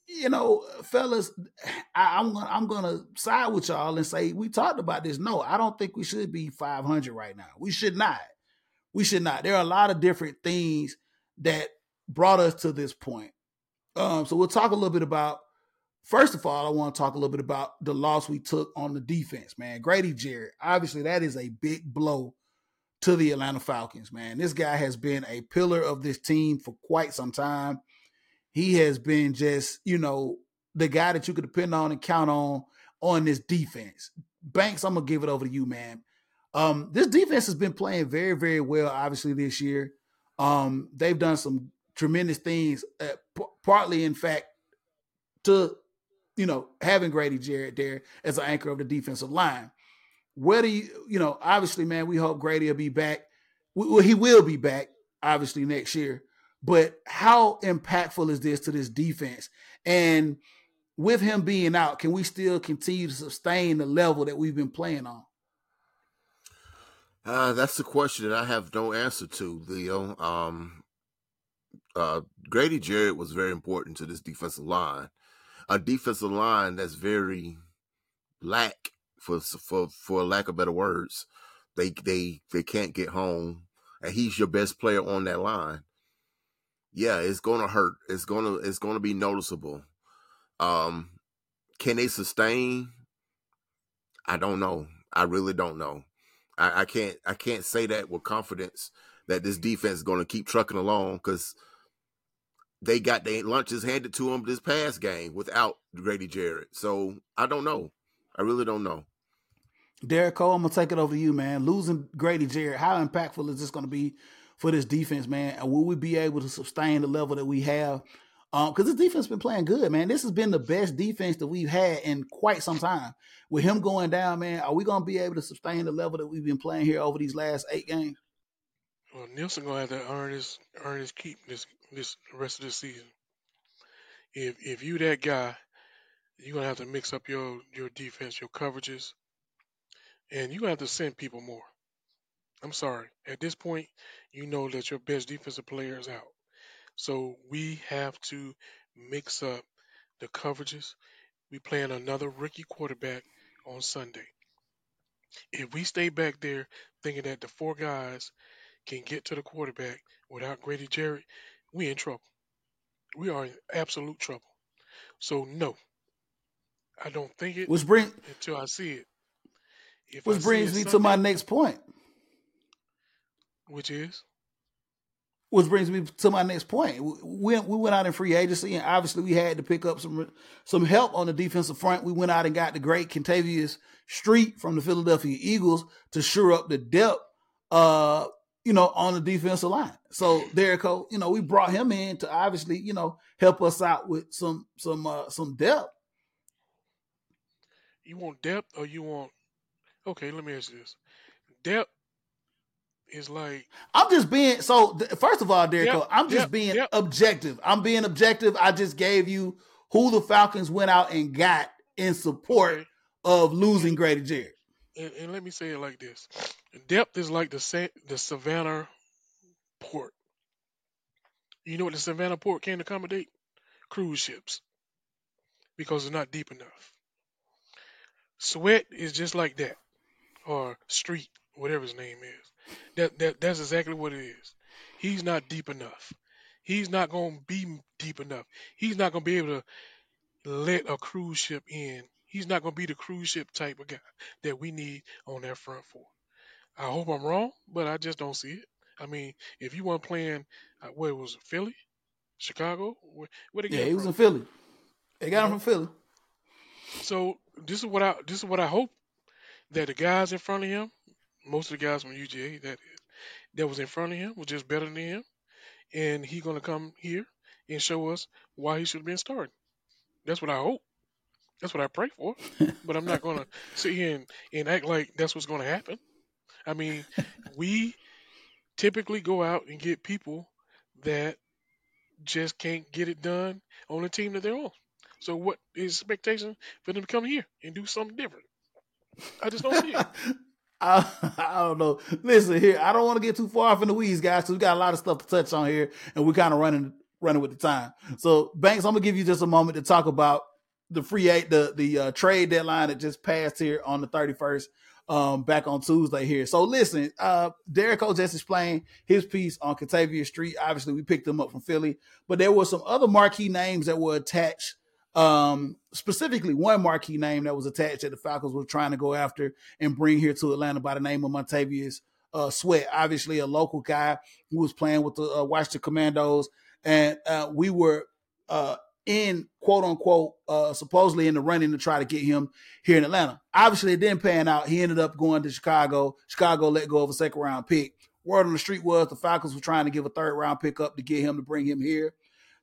you know, fellas, I, am gonna I'm gonna side with y'all and say we talked about this. No, I don't think we should be 500 right now. We should not. We should not. There are a lot of different things that brought us to this point. Um, so we'll talk a little bit about. First of all, I want to talk a little bit about the loss we took on the defense, man. Grady Jarrett, obviously, that is a big blow to the Atlanta Falcons, man. This guy has been a pillar of this team for quite some time. He has been just, you know, the guy that you could depend on and count on on this defense. Banks, I'm gonna give it over to you, man. Um, this defense has been playing very, very well, obviously, this year. Um, they've done some tremendous things, uh, p- partly, in fact, to, you know, having Grady Jarrett there as an anchor of the defensive line. Where do you, you know, obviously, man, we hope Grady will be back. Well, he will be back, obviously, next year. But how impactful is this to this defense? And with him being out, can we still continue to sustain the level that we've been playing on? Uh, that's the question that I have no answer to, Leo. Um, uh, Grady Jarrett was very important to this defensive line. A defensive line that's very lack for for for lack of better words. They they they can't get home, and he's your best player on that line. Yeah, it's gonna hurt. It's gonna it's gonna be noticeable. Um, can they sustain? I don't know. I really don't know. I, I can't I can't say that with confidence that this defense is going to keep trucking along because they got their lunches handed to them this past game without Grady Jarrett. So I don't know. I really don't know. Derek Cole, I'm gonna take it over to you, man. Losing Grady Jarrett, how impactful is this gonna be for this defense, man? And will we be able to sustain the level that we have? Um, because this defense has been playing good, man. This has been the best defense that we've had in quite some time. With him going down, man, are we gonna be able to sustain the level that we've been playing here over these last eight games? Well, Nielsen gonna have to earn his earn his keep this this rest of this season. If if you that guy, you're gonna have to mix up your your defense, your coverages, and you're have to send people more. I'm sorry. At this point, you know that your best defensive player is out. So we have to mix up the coverages. We playing another rookie quarterback on Sunday. If we stay back there thinking that the four guys can get to the quarterback without Grady Jarrett, we in trouble. We are in absolute trouble. So no, I don't think it Which bring until I see it. If which see brings me to my next point. which is Which brings me to my next point. We we went out in free agency, and obviously we had to pick up some some help on the defensive front. We went out and got the great Kentavius Street from the Philadelphia Eagles to shore up the depth, uh, you know, on the defensive line. So Derek, Cole, you know, we brought him in to obviously, you know, help us out with some some uh, some depth. you want depth or you want okay, let me ask you this. Depth is like I'm just being so. th- First of all, Derek, Yep, I'm just yep, being yep. objective. I'm being objective. I just gave you who the Falcons went out and got in support okay, of losing Grady Jarrett. and, and let me say it like this. Depth is like the Sa- the Savannah port. You know what the Savannah port can't accommodate? Cruise ships. Because it's not deep enough. Sweat is just like that. Or street, whatever his name is. That that that's exactly what it is. He's not deep enough. He's not gonna be deep enough. He's not gonna be able to let a cruise ship in. He's not gonna be the cruise ship type of guy that we need on that front four. I hope I'm wrong, but I just don't see it. I mean, if you weren't playing, uh, where was it, Philly, Chicago, where, where they Yeah, he him was in Philly. They got him from Philly. so this is what I this is what I hope that the guys in front of him, most of the guys from UGA that is, that was in front of him was just better than him, and he gonna come here and show us why he should have been starting. That's what I hope. That's what I pray for. But I'm not gonna sit here and, and act like that's what's gonna happen. I mean, we typically go out and get people that just can't get it done on the team that they're on. So what is expectation for them to come here and do something different? I just don't see it. I, I don't know. Listen here, I don't want to get too far off in the weeds, guys, because we got a lot of stuff to touch on here, and we're kind of running running with the time. So, Banks, I'm gonna give you just a moment to talk about the free eight, the the uh, trade deadline that just passed here on the 31st, um, back on Tuesday here. So, listen, uh, Derek O just explained his piece on Kentavius Street. Obviously, we picked him up from Philly, but there were some other marquee names that were attached. Um, specifically one marquee name that was attached that the Falcons were trying to go after and bring here to Atlanta by the name of Montavious uh, Sweat, obviously a local guy who was playing with the uh, Washington Commandos, and uh, we were uh, in quote unquote uh, supposedly in the running to try to get him here in Atlanta. Obviously, it didn't pan out. He ended up going to Chicago. Chicago let go of a second round pick. Word on the street was the Falcons were trying to give a third round pick up to get him to bring him here.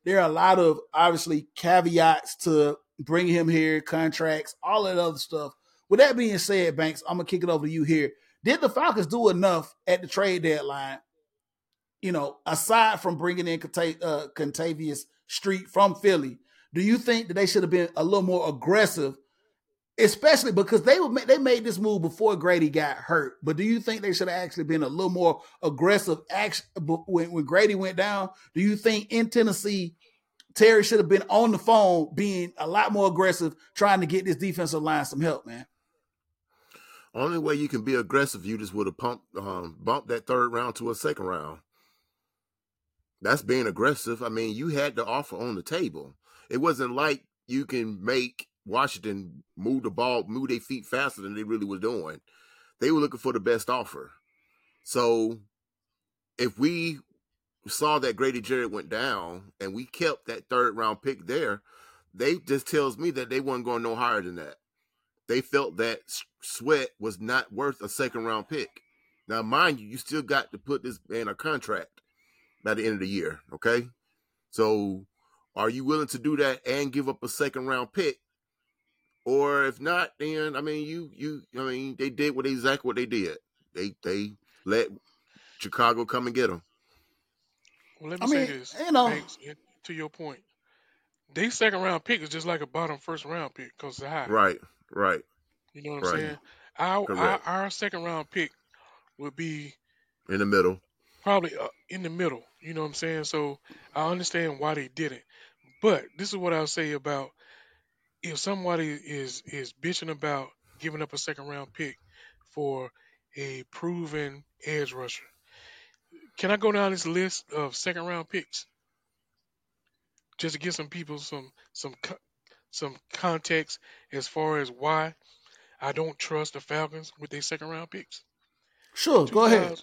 There are a lot of obviously caveats to bring him here, contracts, all that other stuff. With that being said, Banks, I'm gonna kick it over to you here. Did the Falcons do enough at the trade deadline? You know, aside from bringing in uh, Kentavius Street from Philly, do you think that they should have been a little more aggressive, especially because they were they made this move before Grady got hurt? But do you think they should have actually been a little more aggressive? Action when when Grady went down. Do you think in Tennessee? Terry should have been on the phone, being a lot more aggressive, trying to get this defensive line some help, man. Only way you can be aggressive, you just would have pumped, um, bumped that third round to a second round. That's being aggressive. I mean, you had the offer on the table. It wasn't like you can make Washington moved the ball, moved their feet faster than they really were doing. They were looking for the best offer. So if we saw that Grady Jarrett went down and we kept that third round pick there, they just tells me that they weren't going no higher than that. They felt that Sweat was not worth a second round pick. Now, mind you, you still got to put this man a contract by the end of the year. Okay, so are you willing to do that and give up a second round pick? Or if not, then I mean, you you I mean, they did what exactly what they did. They they let Chicago come and get them. Well, let me I say mean, this, you know, Banks, and to your point. They second round pick is just like a bottom first round pick because it's high. Right, right, You know what I'm saying? Our, our our second round pick would be In the middle. probably uh, in the middle. You know what I'm saying? So I understand why they did it. But this is what I'll say about if somebody is is bitching about giving up a second round pick for a proven edge rusher. Can I go down this list of second round picks just to give some people some some some context as far as why I don't trust the Falcons with their second round picks? Sure, go ahead.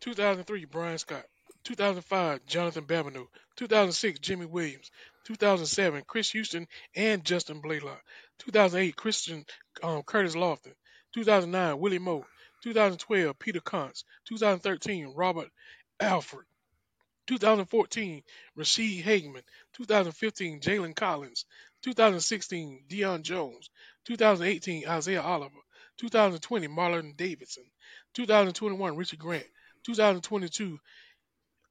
2003, Bryan Scott. 2005, Jonathan Babineaux. 2006, Jimmy Williams. 2007, Chris Houston and Justin Blalock. 2008, Christian um, Curtis Lofton. 2009, Willie Moore. 2012, Peter Konz. 2013, Robert Alford. 2014, Ra'Shede Hageman. 2015, Jalen Collins. 2016, Deion Jones. 2018, Isaiah Oliver. 2020, Marlon Davidson. 2021, Richard Grant. 2022,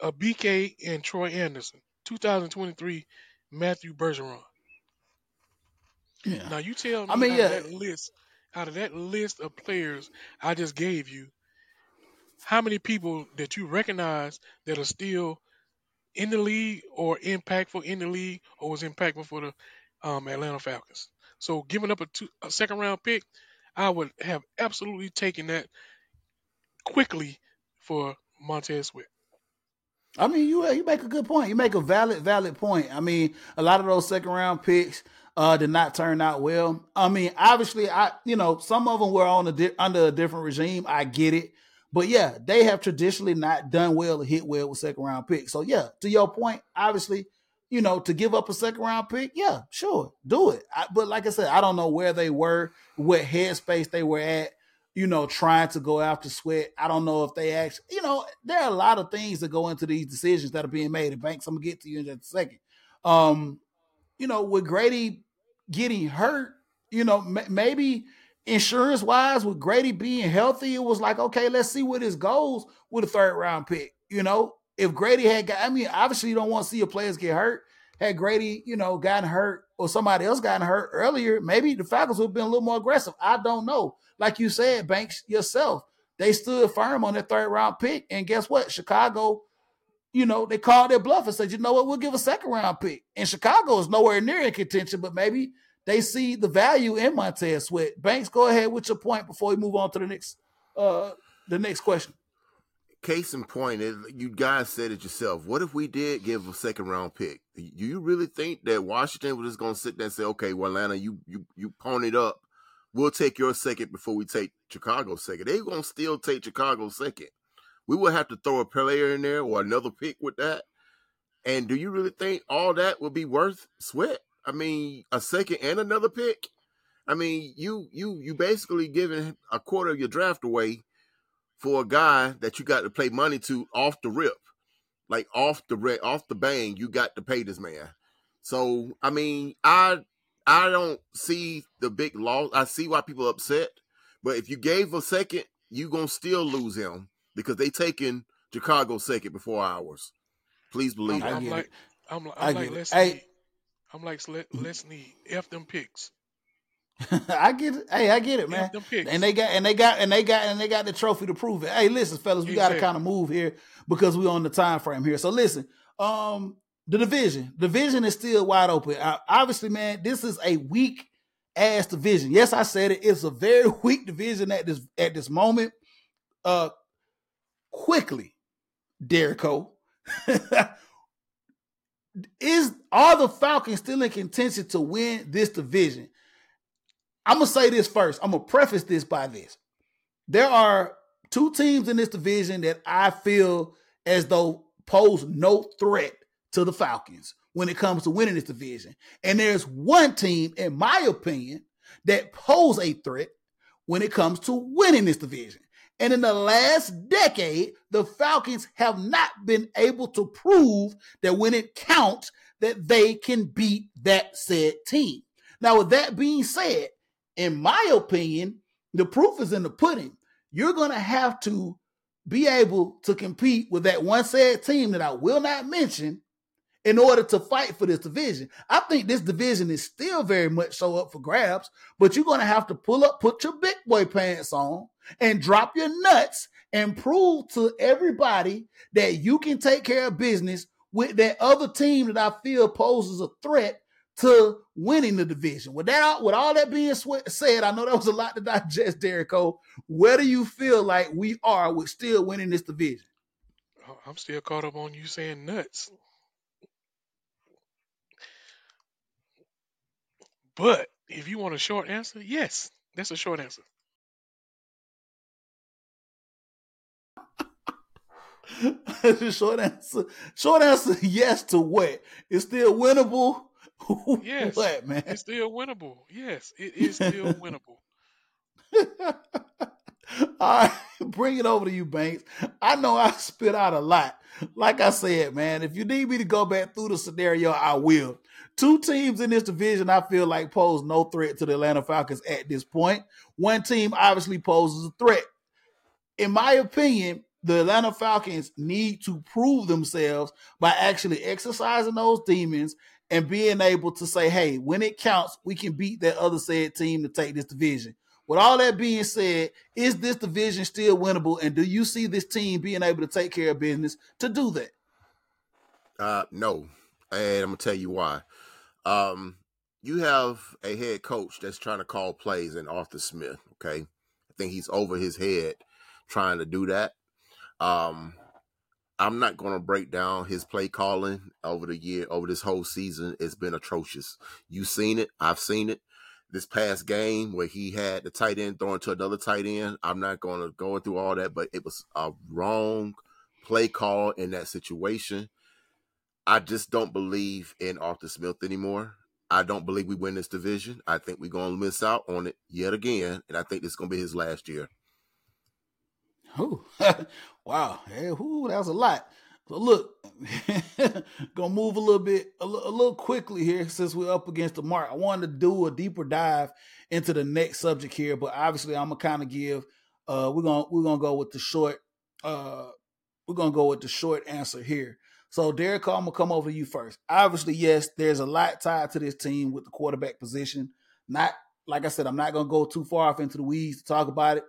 uh, BK and Troy Andersen. 2023, Matthew Bergeron. Yeah. Now you tell me I mean, out yeah. of that list, out of that list of players I just gave you, how many people that you recognize that are still in the league or impactful in the league or was impactful for the um, Atlanta Falcons? So giving up a, two, a second round pick, I would have absolutely taken that quickly for Montez Sweat. I mean, you you make a good point. You make a valid valid point. I mean, a lot of those second round picks uh, did not turn out well. I mean, obviously, I you know some of them were on a di- under a different regime. I get it, but yeah, they have traditionally not done well or hit well with second round picks. So yeah, to your point, obviously, you know, to give up a second round pick, yeah, sure, do it. I, but like I said, I don't know where they were, what headspace they were at you know, trying to go after Sweat. I don't know if they actually, you know, there are a lot of things that go into these decisions that are being made. And Banks, I'm gonna get to you in just a second. Um, you know, with Grady getting hurt, you know, m- maybe insurance wise, with Grady being healthy, it was like, okay, let's see what his goes with a third round pick. You know, if Grady had got, I mean, obviously you don't want to see your players get hurt. Had Grady, you know, gotten hurt or somebody else gotten hurt earlier, maybe the Falcons would have been a little more aggressive. I don't know like you said, Banks yourself, they stood firm on their third round pick. And guess what? Chicago, you know, they called their bluff and said, you know what, we'll give a second round pick. And Chicago is nowhere near in contention, but maybe they see the value in Montez Sweat. Banks, go ahead with your point before we move on to the next uh the next question. Case in point, you guys said it yourself. What if we did give a second round pick? Do you really think that Washington was just going to sit there and say, "Okay, well, Atlanta, you you you ponied up we'll take your second before we take Chicago's second. They're gonna still take Chicago's second. We will have to throw a player in there or another pick with that. And do you really think all that would be worth sweat? I mean, a second and another pick. I mean, you you you basically giving a quarter of your draft away for a guy that you got to pay money to off the rip, like off the re- off the bang. You got to pay this man. So I mean, I I don't see the big loss. I see why people upset, but if you gave a second, you gonna still lose him because they taking Chicago second before ours. Please believe I'm, I'm like, I'm, I'm, I'm like, let's hey. need, I'm like, let's need f them picks. I get it. Hey, I get it, man. And they got and they got and they got and they got the trophy to prove it. Hey, listen, fellas, we got to kind of move here because we're on the time frame here. So listen, um, the division. Division is still wide open. obviously, man, this is a weak ass division. Yes, I said it. It's a very weak division at this at this moment. Uh, quickly, Derico. is are the Falcons still in contention to win this division? I'm gonna say this first. I'm gonna preface this by this. There are two teams in this division that I feel as though pose no threat to the Falcons when it comes to winning this division. And there's one team, in my opinion, that pose a threat when it comes to winning this division. And in the last decade, the Falcons have not been able to prove that when it counts, that they can beat that said team. Now, with that being said, in my opinion, the proof is in the pudding. You're going to have to be able to compete with that one said team that I will not mention in order to fight for this division. I think this division is still very much so up for grabs, but you're going to have to pull up, put your big boy pants on, and drop your nuts and prove to everybody that you can take care of business with that other team that I feel poses a threat to winning the division. With that, with all that being said, I know that was a lot to digest, Derek Cole. Where do you feel like we are with still winning this division? I'm still caught up on you saying nuts. But if you want a short answer, yes, that's a short answer. short answer. Short answer. Yes to what? It's still winnable. Yes, what man? It's still winnable. Yes, it is still winnable. All right, bring it over to you, Banks. I know I spit out a lot. Like I said, man, if you need me to go back through the scenario, I will. Two teams in this division I feel like pose no threat to the Atlanta Falcons at this point. One team obviously poses a threat. In my opinion, the Atlanta Falcons need to prove themselves by actually exercising those demons and being able to say, hey, when it counts, we can beat that other said team to take this division. With all that being said, is this division still winnable? And do you see this team being able to take care of business to do that? Uh, no. And I'm gonna tell you why. Um, you have a head coach that's trying to call plays in Arthur Smith. Okay, I think he's over his head trying to do that. Um, I'm not going to break down his play calling over the year, over this whole season. It's been atrocious. You've seen it. I've seen it. This past game where he had the tight end throwing to another tight end. I'm not going to go through all that, but it was a wrong play call in that situation. I just don't believe in Arthur Smith anymore. I don't believe we win this division. I think we're going to miss out on it yet again, and I think this is going to be his last year. Wow. Hey, ooh, that was a lot. So look, gonna move a little bit, a, l- a little quickly here since we're up against the mark. I wanted to do a deeper dive into the next subject here, but obviously I'm gonna kind of give. Uh, we're gonna we're gonna go with the short. Uh, we're gonna go with the short answer here. So Derek, I'm gonna come over to you first. Obviously, yes, there's a lot tied to this team with the quarterback position. Not like I said, I'm not gonna go too far off into the weeds to talk about it.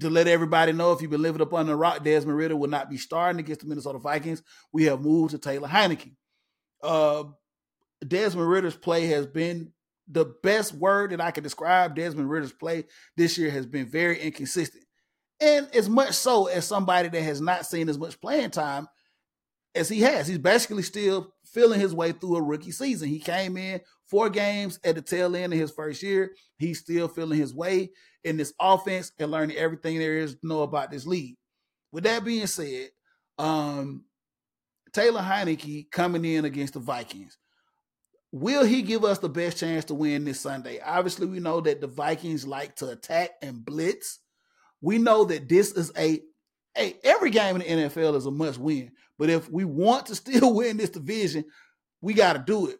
To let everybody know, if you've been living up on the rock, Desmond Ridder will not be starting against the Minnesota Vikings. We have moved to Taylor Heinicke. Uh, Desmond Ridder's play has been the best word that I can describe Desmond Ridder's play this year has been very inconsistent. And as much so as somebody that has not seen as much playing time as he has. He's basically still feeling his way through a rookie season. He came in four games at the tail end of his first year. He's still feeling his way in this offense and learning everything there is to know about this league. With that being said, um, Taylor Heinicke coming in against the Vikings. Will he give us the best chance to win this Sunday? Obviously, we know that the Vikings like to attack and blitz. We know that this is a hey, every game in the NFL is a must win. But if we want to still win this division, we got to do it.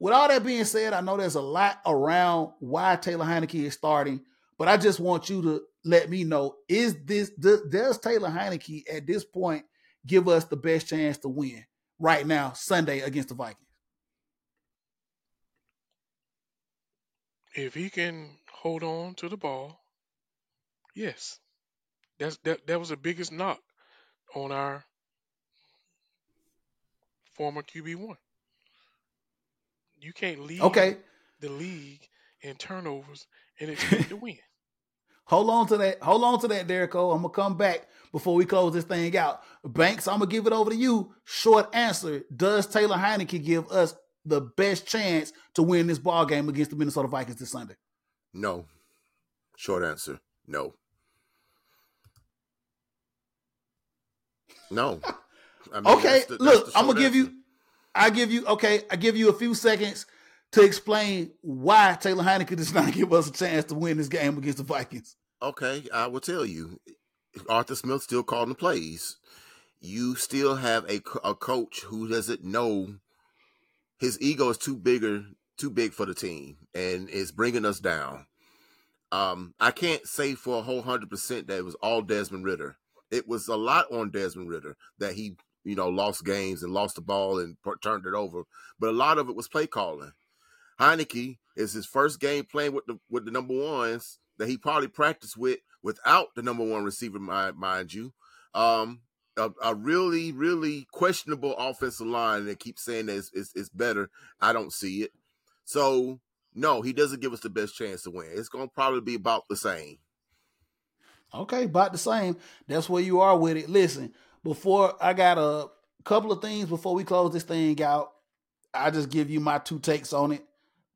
With all that being said, I know there's a lot around why Taylor Heinicke is starting, but I just want you to let me know: is this does Taylor Heinicke at this point give us the best chance to win right now Sunday against the Vikings? If he can hold on to the ball, yes. That's that that was the biggest knock on our former QB one. You can't lead okay. the league in turnovers and expect to win. Hold on to that. Hold on to that, Derek I'm gonna come back before we close this thing out. Banks, I'm gonna give it over to you. Short answer: Does Taylor Heinicke give us the best chance to win this ball game against the Minnesota Vikings this Sunday? No. Short answer: No. No. I mean, okay, the, look, I'm gonna give you. I give you okay. I give you a few seconds to explain why Taylor Heinicke does not give us a chance to win this game against the Vikings. Okay, I will tell you. Arthur Smith still calling the plays. You still have a, a coach who doesn't know his ego is too bigger, too big for the team, and is bringing us down. Um, I can't say for a whole hundred percent that it was all Desmond Ridder. it was a lot on Desmond Ridder that he, you know, lost games and lost the ball and turned it over. But a lot of it was play calling. Heinicke is his first game playing with the with the number ones that he probably practiced with without the number one receiver, mind, mind you. Um, a, a, really, really questionable offensive line that keeps saying that it's, it's, it's, better. I don't see it. So no, he doesn't give us the best chance to win. It's gonna probably be about the same. Okay, about the same. That's where you are with it. Listen, before I got a couple of things before we close this thing out. I just give you my two takes on it.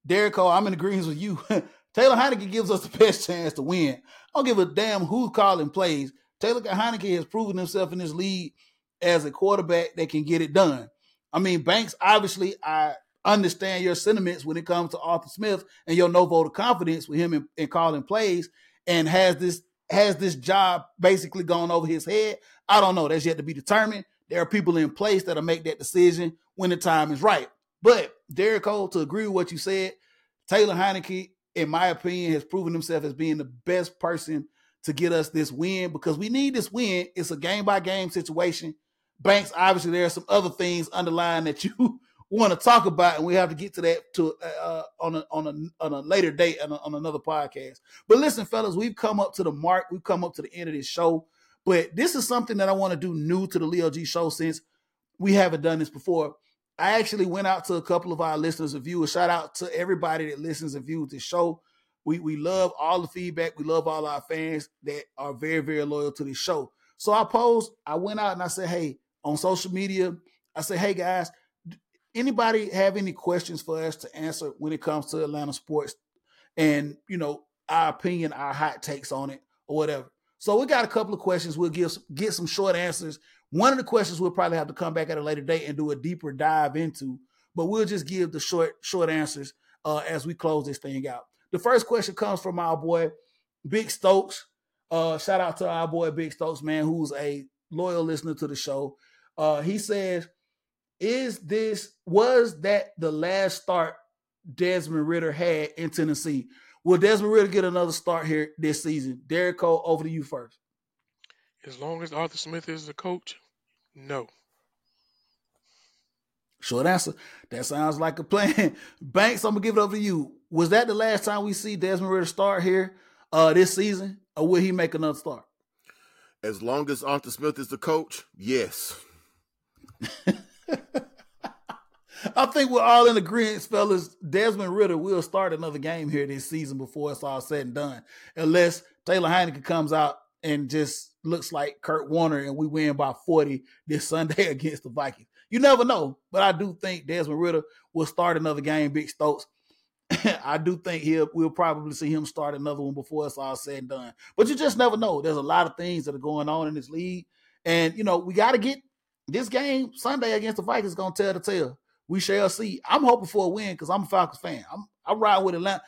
Derek Cole, I'm in agreement with you. Taylor Heinicke gives us the best chance to win. I don't give a damn who's calling plays. Taylor Heinicke has proven himself in this league as a quarterback that can get it done. I mean, Banks, obviously, I understand your sentiments when it comes to Arthur Smith and your no vote of confidence with him in, in calling plays and has this has this job basically gone over his head. I don't know. That's yet to be determined. There are people in place that'll make that decision when the time is right. But Derek Cole, to agree with what you said, Taylor Heinicke, in my opinion, has proven himself as being the best person to get us this win because we need this win. It's a game by game situation. Banks, obviously, there are some other things underlying that you want to talk about, and we have to get to that to uh, on a on a on a later date on, a, on another podcast. But listen, fellas, we've come up to the mark. We've come up to the end of this show. But this is something that I want to do new to the Leo G show since we haven't done this before. I actually went out to a couple of our listeners and viewers. Shout out to everybody that listens and views the show. We we love all the feedback. We love all our fans that are very very loyal to the show. So I posed. I went out and I said, "Hey, on social media, I said, "Hey guys, anybody have any questions for us to answer when it comes to Atlanta sports and you know our opinion, our hot takes on it or whatever." So we got a couple of questions. We'll give get some short answers. One of the questions we'll probably have to come back at a later date and do a deeper dive into, but we'll just give the short short answers uh, as we close this thing out. The first question comes from our boy Big Stokes. Uh, shout out to our boy Big Stokes, man, who's a loyal listener to the show. Uh, he says, "Is this was that the last start Desmond Ridder had in Tennessee? Will Desmond Ridder get another start here this season? Derek Cole, over to you first. As long as Arthur Smith is the coach, no. Short answer. That sounds like a plan. Banks, I'm gonna give it over to you. Was that the last time we see Desmond Ritter start here uh, this season, or will he make another start? As long as Arthur Smith is the coach, yes. I think we're all in agreement, fellas. Desmond Ridder will start another game here this season before it's all said and done, unless Taylor Heinicke comes out and just looks like Kurt Warner and we win by 40 this Sunday against the Vikings. You never know, but I do think Desmond Ridder will start another game, Big Stokes. I do think he'll we'll probably see him start another one before it's all said and done. But you just never know. There's a lot of things that are going on in this league. And you know, we got to get this game Sunday against the Vikings gonna tell the tale. We shall see. I'm hoping for a win because I'm a Falcons fan. I'm I'm riding with Atlanta.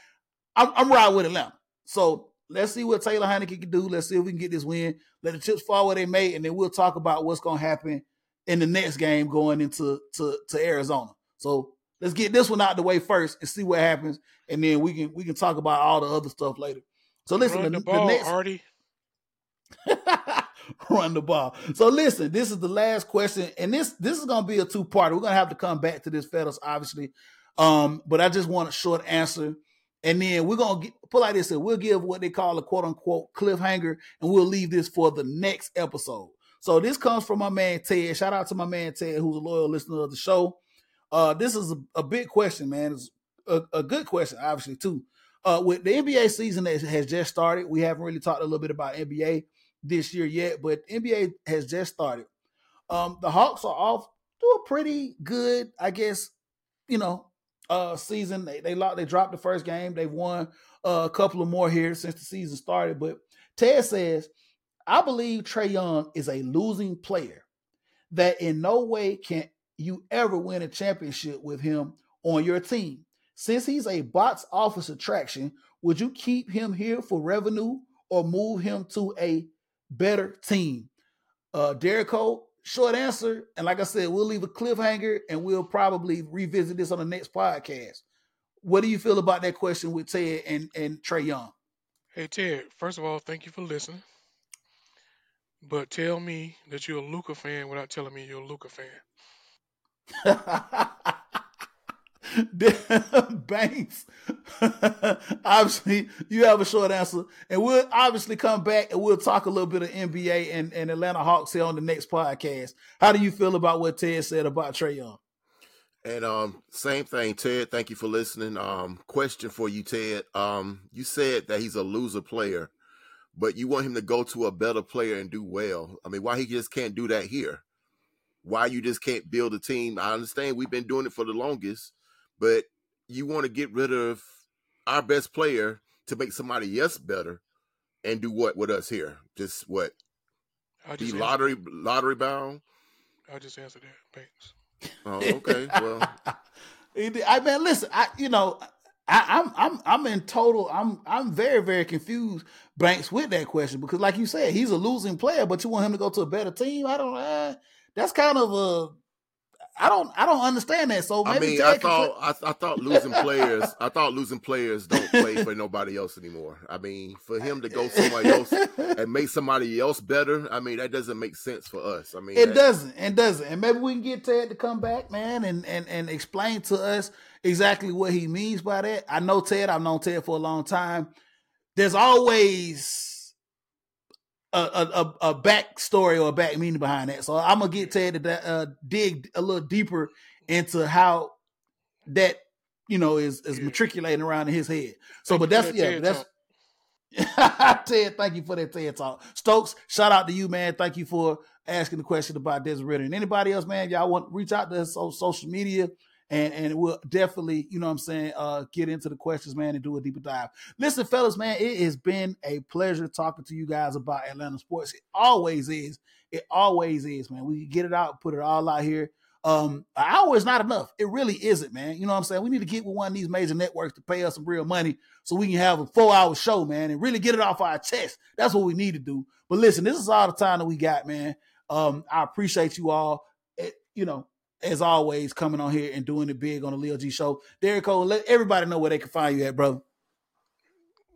I'm, I'm riding with Atlanta. So let's see what Taylor Heinicke can do. Let's see if we can get this win. Let the chips fall where they may, and then we'll talk about what's gonna happen in the next game going into to, to Arizona. So let's get this one out the way first and see what happens, and then we can we can talk about all the other stuff later. So listen, Run the, the ball, the next Artie. run the ball. So listen, this is the last question, and this this is gonna be a two part. We're gonna have to come back to this, fellas, obviously. Um, but I just want a short answer, and then we're gonna get, put like this: we'll give what they call a quote unquote cliffhanger, and we'll leave this for the next episode. So this comes from my man Ted. Shout out to my man Ted, who's a loyal listener of the show. Uh, this is a, a big question, man. It's a, a good question, obviously too. Uh, with the NBA season that has just started, we haven't really talked a little bit about NBA this year yet, but NBA has just started. Um, the Hawks are off to a pretty good, I guess, you know, uh, season. They they locked, they dropped the first game. They've won uh, a couple of more here since the season started. But Ted says, I believe Trae Young is a losing player that in no way can you ever win a championship with him on your team. Since he's a box office attraction, would you keep him here for revenue or move him to a better team? Uh, Derek Cole, short answer. And like I said, we'll leave a cliffhanger and we'll probably revisit this on the next podcast. What do you feel about that question with Ted and, and Trae Young? Hey Ted, first of all, thank you for listening. But tell me that you're a Luka fan without telling me you're a Luka fan. Banks. obviously, you have a short answer, and we'll obviously come back and we'll talk a little bit of NBA and, and Atlanta Hawks here on the next podcast. How do you feel about what Ted said about Trae Young? And um, same thing, Ted. Thank you for listening. Um, question for you, Ted. Um, you said that he's a loser player, but you want him to go to a better player and do well. I mean, why he just can't do that here? Why you just can't build a team? I understand we've been doing it for the longest, but you want to get rid of our best player to make somebody else better and do what with us here? Just what? I Be just lottery Answered, lottery bound? I just answered that. Thanks. Oh, okay. Well, I mean, listen, I you know, I, I'm I'm I'm in total. I'm I'm very very confused, Banks, with that question because, like you said, he's a losing player, but you want him to go to a better team. I don't. Uh, that's kind of a. I don't. I don't understand that. So I mean, I thought I, I thought losing players, I thought losing players don't play for nobody else anymore. I mean, for him to go somewhere else and make somebody else better, I mean, that doesn't make sense for us. I mean, It that- doesn't. It doesn't. And maybe we can get Ted to come back, man, and and and explain to us exactly what he means by that. I know Ted. I've known Ted for a long time. There's always a a, a, backstory or a back meaning behind that. So I'm gonna get Ted to uh, dig a little deeper into how that you know is is Yeah. matriculating around in his head. So, Thank but that's that yeah, that's Ted, thank you for that TED talk. Stokes, shout out to you, man. Thank you for asking the question about Ridder. And anybody else, man, y'all want reach out to us on social media and and we'll definitely, you know what I'm saying, uh get into the questions, man, and do a deeper dive. Listen, fellas, man, it has been a pleasure talking to you guys about Atlanta sports. It always is. It always is, man. We get it out, put it all out here. Um, an hour is not enough. It really isn't, man. You know what I'm saying? We need to get with one of these major networks to pay us some real money so we can have a four hour show, man, and really get it off our chest. That's what we need to do. But listen, this is all the time that we got, man. Um, I appreciate you all. eh, you know, as always, coming on here and doing it big on the Leo G show. Derek Cole, let everybody know where they can find you at, brother.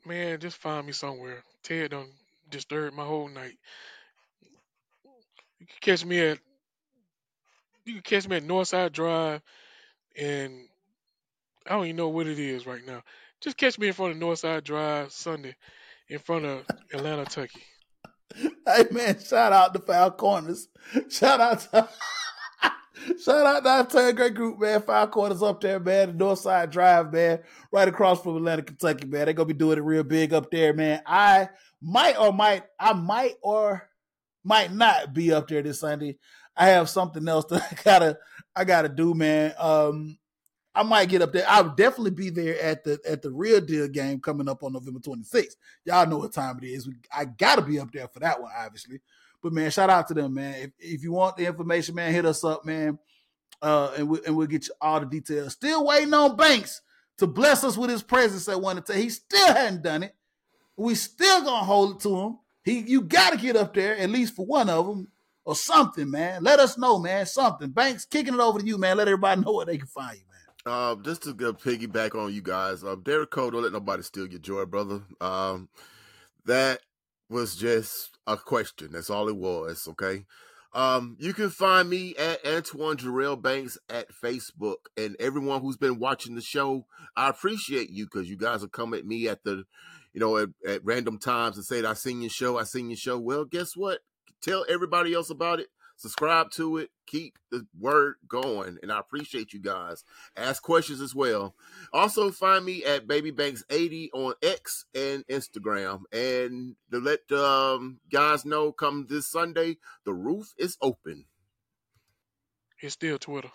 Man, just find me somewhere. Ted done disturbed my whole night. You can catch me at you can catch me at Northside Drive and I don't even know what it is right now. Just catch me in front of Northside Drive Sunday in front of Atlanta, Turkey. Hey man, shout out to Foul Corners. Shout out to Shout out to our great group, man. Five quarters up there, man. The Northside Drive, man. Right across from Atlanta, Kentucky, man. They're gonna be doing it real big up there, man. I might or might I might or might not be up there this Sunday. I have something else that I gotta I gotta do, man. Um I might get up there. I'll definitely be there at the at the real deal game coming up on November 26th. Y'all know what time it is. I gotta be up there for that one, obviously. But man, shout out to them, man. If, if you want the information, man, hit us up, man. Uh, and we and we'll get you all the details. Still waiting on Banks to bless us with his presence at one time. He still hadn't done it. We still gonna hold it to him. He, you gotta get up there at least for one of them or something, man. Let us know, man. Something. Banks kicking it over to you, man. Let everybody know where they can find you, man. Um, just to piggyback on you guys, um, Derek Cole, don't let nobody steal your joy, brother. Um, that was just a question. That's all it was. Okay. Um, you can find me at Antoine Jarrell Banks at Facebook, and everyone who's been watching the show, I appreciate you because you guys will come at me at the, you know, at, at random times and say, "I seen your show. I seen your show." Well, guess what? Tell everybody else about it. Subscribe to it. Keep the word going, and I appreciate you guys. Ask questions as well. Also, find me at BabyBanks80 on X and Instagram. And to let um, guys know, come this Sunday, the roof is open. It's still Twitter.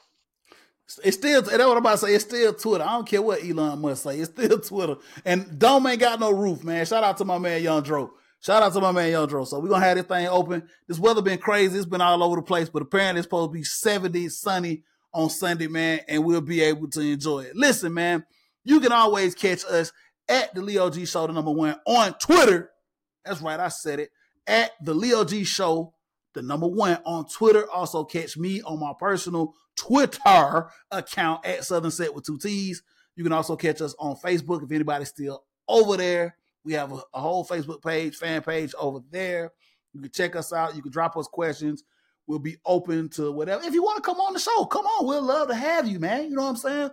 It's still that's what I'm about to say. It's still Twitter. I don't care what Elon Musk say. It's still Twitter. And Dome ain't got no roof, man. Shout out to my man Young Dro. Shout out to my man Young Dro. So we're gonna have this thing open. This weather been crazy. It's been all over the place, but apparently it's supposed to be 70 sunny on Sunday, man, and we'll be able to enjoy it. Listen, man, you can always catch us at the Leo G Show, the number one on Twitter. That's right, I said it. At the Leo G Show, the number one on Twitter. Also catch me on my personal Twitter account at Southern Set with two T's. You can also catch us on Facebook if anybody's still over there. We have a, a whole Facebook page, fan page over there. You can check us out. You can drop us questions. We'll be open to whatever. If you want to come on the show, come on. We'll love to have you, man. You know what I'm saying?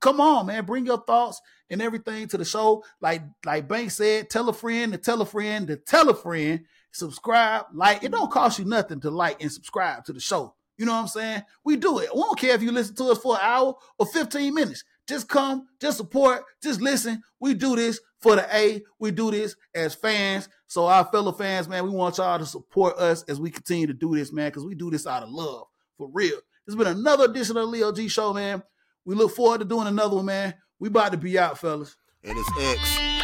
Come on, man. Bring your thoughts and everything to the show. Like like Bank said, tell a friend to tell a friend to tell a friend. Subscribe, like. It don't cost you nothing to like and subscribe to the show. You know what I'm saying? We do it. We don't care if you listen to us for an hour or 15 minutes. Just come, just support, just listen. We do this for the A. We do this as fans. So our fellow fans, man, we want y'all to support us as we continue to do this, man, because we do this out of love. For real. It's been another edition of the Leo G Show, man. We look forward to doing another one, man. We about to be out, fellas. And it's X.